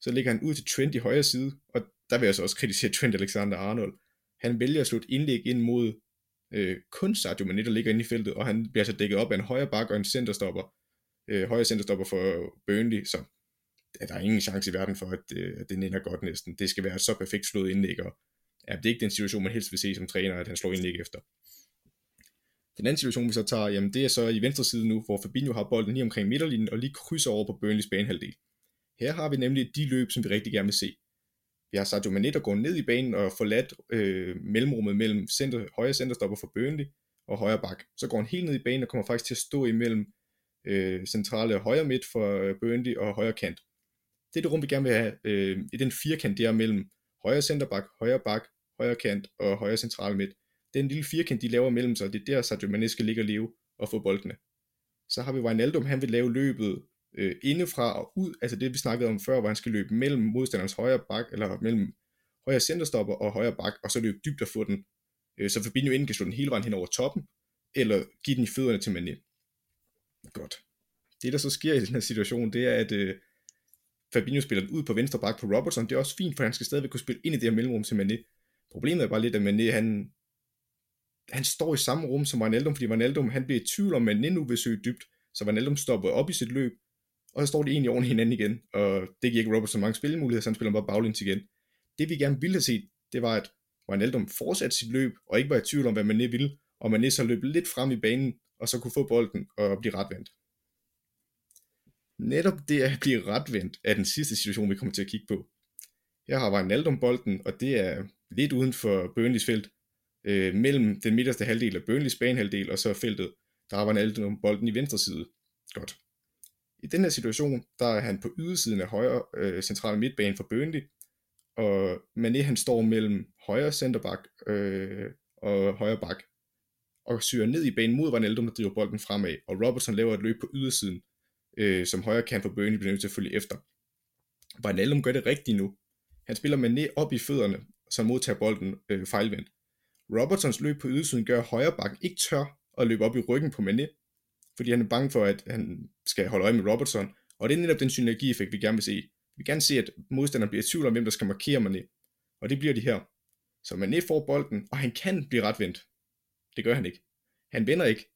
Så lægger han ud til Trent i højre side, og der vil jeg så også kritisere (laughs) Trent Alexander-Arnold. Han vælger at slutte indlæg ind mod øh, kun Sadio Mane, der ligger inde i feltet, og han bliver så dækket op af en højre bak og en centerstopper, øh, højre centerstopper for Burnley, så er der er ingen chance i verden for, at, øh, at den ender godt næsten. Det skal være et så perfekt slået indlæg, og ja, det er ikke den situation, man helst vil se som træner, at han slår indlæg efter. Den anden situation, vi så tager, jamen det er så i venstre side nu, hvor Fabinho har bolden lige omkring midterlinjen og lige krydser over på Burnleys banehalvdel. Her har vi nemlig de løb, som vi rigtig gerne vil se. Vi har Sadio Mane, der går ned i banen og forladt øh, mellemrummet mellem center, højre centerstopper for Burnley og højre bak. Så går han helt ned i banen og kommer faktisk til at stå imellem øh, centrale højre midt for øh, Burnley og højre kant. Det er det rum, vi gerne vil have øh, i den firkant der mellem højre centerbak, højre bak, højre kant og højre central midt. Den lille firkant, de laver mellem sig, det er der Sadio Mane skal ligge og leve og få boldene. Så har vi Wijnaldum, han vil lave løbet øh, indefra og ud, altså det vi snakkede om før, hvor han skal løbe mellem modstanderens højre bak, eller mellem højre centerstopper og højre bak, og så løbe dybt og få den, øh, så Fabinho inden kan slå den hele vejen hen over toppen, eller give den i fødderne til Mané. Godt. Det der så sker i den her situation, det er, at øh, Fabinho spiller den ud på venstre bak på Robertson. Det er også fint, for han skal stadigvæk kunne spille ind i det her mellemrum til Mané. Problemet er bare lidt, at Mané, han, han står i samme rum som Wijnaldum, fordi Wijnaldum, han bliver i tvivl om, at Mané nu vil søge dybt, så Wijnaldum stopper op i sit løb, og så står de egentlig oven hinanden igen, og det giver ikke Robertson mange spillemuligheder, så han spiller bare baglæns igen. Det vi gerne ville have set, det var, at Wijnaldum fortsatte sit løb, og ikke var i tvivl om, hvad Mané ville, og Mané så løb lidt frem i banen, og så kunne få bolden og blive retvendt. Netop det at blive retvendt er den sidste situation, vi kommer til at kigge på. Her har Wijnaldum bolden, og det er lidt uden for Burnleys felt, øh, mellem den midterste halvdel af Burnleys banehalvdel, og så feltet, der har Wijnaldum bolden i venstre side. Godt. I den her situation, der er han på ydersiden af højre øh, centrale midtbane for Burnley, og Mané han står mellem højre centerback øh, og højre bak, og syrer ned i banen mod Wijnaldum, der driver bolden fremad, og Robertson laver et løb på ydersiden, øh, som højre kan for Burnley bliver nødt til at følge efter. Wijnaldum gør det rigtigt nu. Han spiller Mané op i fødderne, så modtager bolden øh, fejlvendt. Robertsons løb på ydersiden gør højre bak ikke tør at løbe op i ryggen på Mané, fordi han er bange for, at han skal holde øje med Robertson, og det er netop den synergieffekt, vi gerne vil se. Vi vil gerne se, at modstanderen bliver i tvivl om, hvem der skal markere Mané, og det bliver de her. Så Mané får bolden, og han kan blive retvendt. Det gør han ikke. Han vender ikke,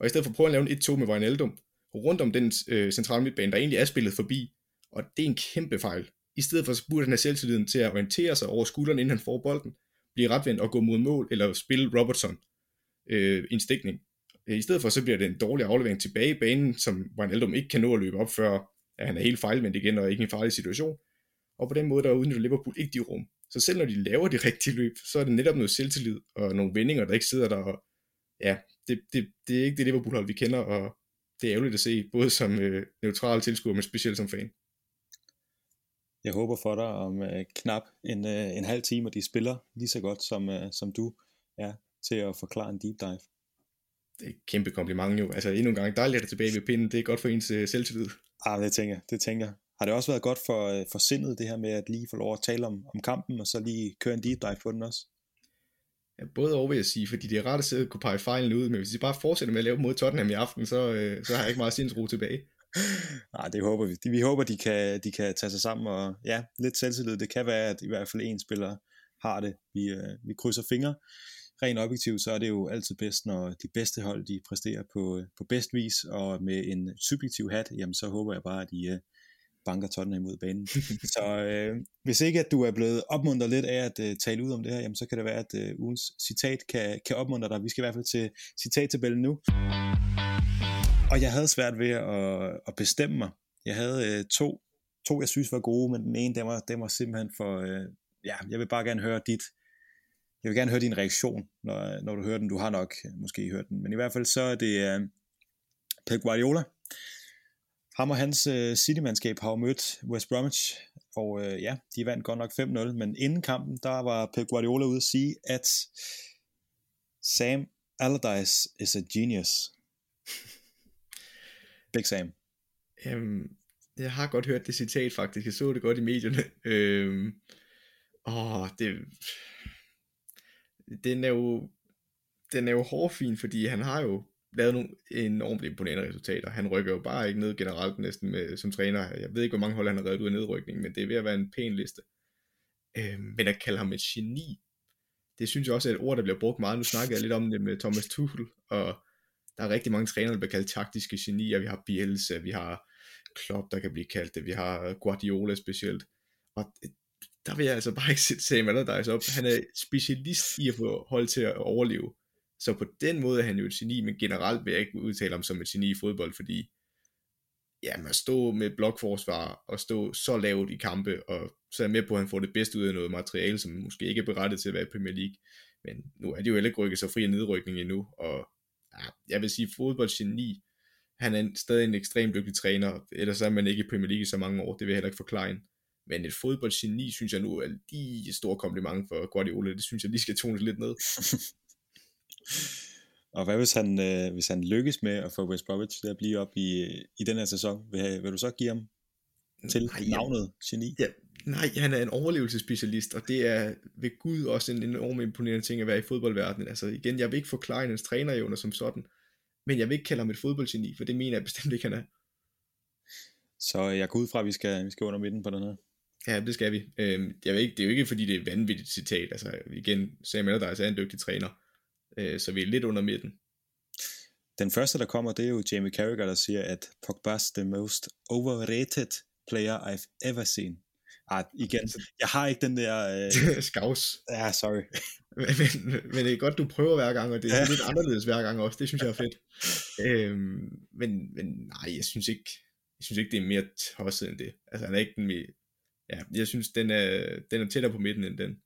og i stedet for at prøve at lave en 1-2 med Wijnaldum, rundt om den øh, centrale midtbane, der egentlig er spillet forbi, og det er en kæmpe fejl. I stedet for så burde han have selvtilliden til at orientere sig over skulderen, inden han får bolden, blive retvendt og gå mod mål, eller spille Robertson øh, en stikning. Øh, I stedet for, så bliver det en dårlig aflevering tilbage i banen, som Wijnaldum ikke kan nå at løbe op, før at han er helt fejlvendt igen, og ikke i en farlig situation. Og på den måde, der udnytter Liverpool ikke de rum. Så selv når de laver de (laughs) rigtige løb, så er det netop noget selvtillid, og nogle vendinger, der ikke sidder der, og ja, det, det, det er ikke det Liverpool-hold, vi kender, og det er ærgerligt at se, både som øh, neutral tilskuer, men specielt som fan. Jeg håber for dig om øh, knap en, øh, en halv time, og de spiller lige så godt, som, øh, som du er til at forklare en deep dive det er et kæmpe kompliment jo. Altså endnu en gang, dejligt at tilbage ved pinden. Det er godt for ens uh, selvtillid. Ah, det tænker jeg. Det tænker jeg. Har det også været godt for, uh, for sindet, det her med at lige få lov at tale om, om kampen, og så lige køre en deep dive på den også? Ja, både over vil jeg sige, fordi det er rart at sidde og kunne pege fejlen ud, men hvis I bare fortsætter med at lave mod Tottenham i aften, så, uh, så har jeg ikke meget sindsro tilbage. (laughs) Nej, det håber vi. Vi håber, de kan, de kan tage sig sammen, og ja, lidt selvtillid. Det kan være, at i hvert fald en spiller har det. Vi, uh, vi krydser fingre rent objektivt, så er det jo altid bedst, når de bedste hold, de præsterer på, på bedst vis, og med en subjektiv hat, jamen så håber jeg bare, at de, øh, banker Tottenham ud af banen. (laughs) så øh, hvis ikke at du er blevet opmuntret lidt af at øh, tale ud om det her, jamen, så kan det være, at øh, ugens citat kan, kan opmuntre dig. Vi skal i hvert fald til citattabellen nu. Og jeg havde svært ved at, at bestemme mig. Jeg havde øh, to, to, jeg synes var gode, men den ene, den var, den var simpelthen for... Øh, ja, jeg vil bare gerne høre dit... Jeg vil gerne høre din reaktion, når, når du hører den. Du har nok måske hørt den. Men i hvert fald så er det øh, Pep Guardiola. Ham og hans øh, City-mandskab har jo mødt West Bromwich, og øh, ja, de vandt godt nok 5-0, men inden kampen, der var Pep Guardiola ude at sige, at Sam Allardyce is a genius. (laughs) Big Sam. Øhm, jeg har godt hørt det citat faktisk, jeg så det godt i medierne. (laughs) Øhm, åh, det, den er jo, den er jo hårfin, fordi han har jo lavet nogle enormt imponerende resultater. Han rykker jo bare ikke ned generelt næsten med, som træner. Jeg ved ikke, hvor mange hold han har reddet ud af nedrykning, men det er ved at være en pæn liste. Øh, men at kalde ham et geni, det synes jeg også er et ord, der bliver brugt meget. Nu snakkede jeg lidt om det med Thomas Tuchel, og der er rigtig mange trænere, der bliver kaldt taktiske genier. Vi har Bielsa, vi har Klopp, der kan blive kaldt det, vi har Guardiola specielt. Og der vil jeg altså bare ikke sætte Sam Allardyce op. Han er specialist i at få hold til at overleve. Så på den måde er han jo et geni, men generelt vil jeg ikke udtale ham som et geni i fodbold, fordi ja, man stå med blokforsvar og stå så lavt i kampe, og så er jeg med på, at han får det bedste ud af noget materiale, som måske ikke er berettet til at være i Premier League. Men nu er det jo heller ikke rykket så fri af nedrykning endnu, og ja, jeg vil sige fodboldgeni, han er stadig en ekstremt dygtig træner, ellers er man ikke i Premier League i så mange år, det vil jeg heller ikke forklare. Men et fodboldgeni, synes jeg nu er lige et stort kompliment for Guardiola, det synes jeg lige skal tones lidt ned. (laughs) Og hvad hvis han, øh, hvis han lykkes med at få West Bromwich til at blive op i, i den her sæson? Vil, vil du så give ham til nej, navnet geni? Ja, nej, han er en overlevelsesspecialist, og det er ved Gud også en enormt imponerende ting at være i fodboldverdenen. Altså igen, jeg vil ikke forklare hans trænerevner som sådan, men jeg vil ikke kalde ham et fodboldgeni, for det mener jeg bestemt ikke, han er. Så jeg går ud fra, at vi skal, vi skal under midten på den her. Ja, det skal vi. Øhm, jeg ved ikke, det er jo ikke, fordi det er vanvittigt citat. Altså igen, Sam Allardyce er en dygtig træner øh, så vi er lidt under midten. Den første, der kommer, det er jo Jamie Carragher, der siger, at Pogba's the most overrated player I've ever seen. Ah, igen, jeg har ikke den der... Øh... (laughs) Skavs. Ja, sorry. (laughs) men, men, men det er godt, du prøver hver gang, og det er ja. lidt anderledes hver gang også. Det synes jeg er fedt. øhm, men, men nej, jeg synes ikke, jeg synes ikke, det er mere tosset end det. Altså, han er ikke den mere... Ja, jeg synes, den er, den er tættere på midten end den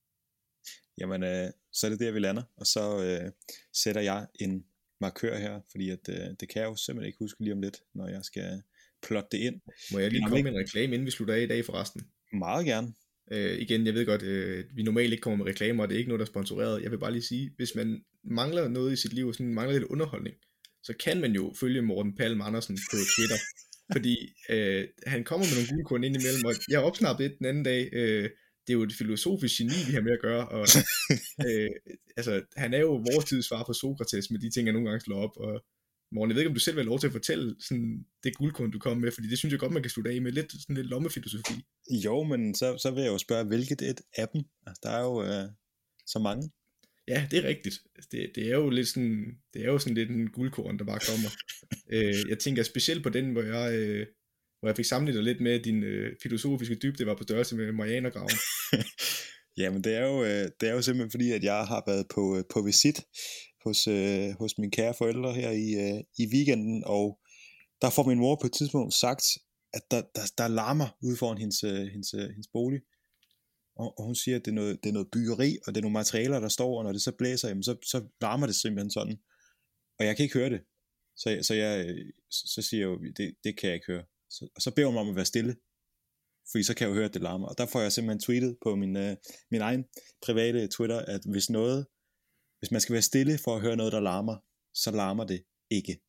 jamen øh, så er det der, vi lander, og så øh, sætter jeg en markør her, fordi at, øh, det kan jeg jo simpelthen ikke huske lige om lidt, når jeg skal plotte det ind. Må jeg lige komme med en reklame, inden vi slutter af i dag forresten? Meget gerne. Øh, igen, jeg ved godt, øh, vi normalt ikke kommer med reklamer, og det er ikke noget, der er sponsoreret. Jeg vil bare lige sige, hvis man mangler noget i sit liv, sådan mangler lidt underholdning, så kan man jo følge Morten Palm Andersen på Twitter, (laughs) fordi øh, han kommer med nogle guldkorn ind imellem, og jeg opsnappede det den anden dag, øh, det er jo et filosofisk geni, vi har med at gøre, og (laughs) øh, altså, han er jo vores tids svar på Sokrates med de ting, jeg nogle gange slår op, og Morgen, jeg ved ikke, om du selv vil have lov til at fortælle sådan, det guldkorn, du kom med, fordi det synes jeg godt, man kan slutte af med lidt, sådan lidt lommefilosofi. Jo, men så, så vil jeg jo spørge, hvilket et af dem? Altså, der er jo øh, så mange. Ja, det er rigtigt. Det, det, er jo lidt sådan, det er jo sådan lidt en guldkorn, der bare kommer. (laughs) øh, jeg tænker specielt på den, hvor jeg, øh, hvor jeg fik sammenlignet lidt med, din øh, filosofiske dybde var på størrelse med Marianergraven. (laughs) Jamen det er, jo, øh, det er jo simpelthen fordi, at jeg har været på, øh, på visit hos, øh, hos mine kære forældre her i, øh, i weekenden, og der får min mor på et tidspunkt sagt, at der, der, der larmer ude foran hendes, øh, hendes, øh, hendes bolig. Og, og hun siger, at det er, noget, det er noget byggeri, og det er nogle materialer, der står, og når det så blæser, jamen, så, så larmer det simpelthen sådan. Og jeg kan ikke høre det. Så, så jeg øh, så siger jeg jo, det, det kan jeg ikke høre. Så, og så beder hun mig om at være stille, fordi så kan jeg jo høre, at det larmer. Og der får jeg simpelthen tweetet på min, øh, min egen private Twitter, at hvis noget, hvis man skal være stille for at høre noget, der larmer, så larmer det ikke.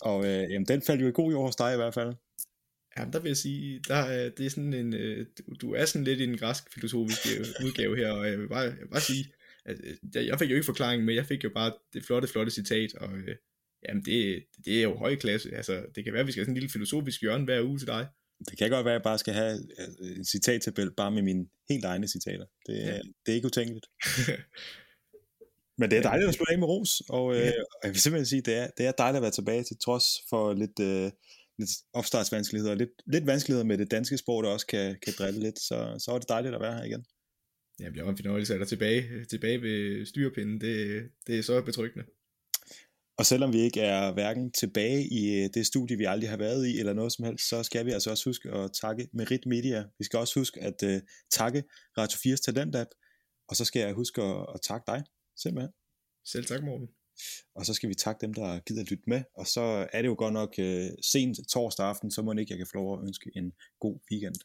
Og øh, jamen, den faldt jo i god jord hos dig i hvert fald. Ja, der vil jeg sige, der, det er sådan en, øh, du er sådan lidt i den græsk filosofiske (laughs) udgave her, og jeg vil bare, jeg vil bare sige, at øh, jeg fik jo ikke forklaringen med, jeg fik jo bare det flotte, flotte citat, og øh, Jamen det, det er jo høj klasse. Altså, det kan være, at vi skal have sådan en lille filosofisk hjørne hver uge til dig. Det kan godt være, at jeg bare skal have øh, en citattabel bare med mine helt egne citater. Det, ja. det er ikke utænkeligt. (laughs) Men det er dejligt at spille af med ros, og, øh, og jeg vil simpelthen sige, det er, det er dejligt at være tilbage til trods for lidt, øh, lidt opstartsvanskeligheder, lidt, lidt vanskeligheder med det danske sprog, der også kan, kan drille lidt, så, så er det dejligt at være her igen. Ja, det bliver en fornøjelse at dig tilbage, tilbage ved styrpinden. Det, det er så betryggende. Og selvom vi ikke er hverken tilbage i øh, det studie, vi aldrig har været i, eller noget som helst, så skal vi altså også huske at takke Merit Media. Vi skal også huske at uh, takke Radio 4's Talentab, og så skal jeg huske at, at takke dig, simpelthen. Selv tak, Morten. Og så skal vi takke dem, der gider at lytte med. Og så er det jo godt nok uh, sent torsdag aften, så må ikke jeg kan få lov at ønske en god weekend.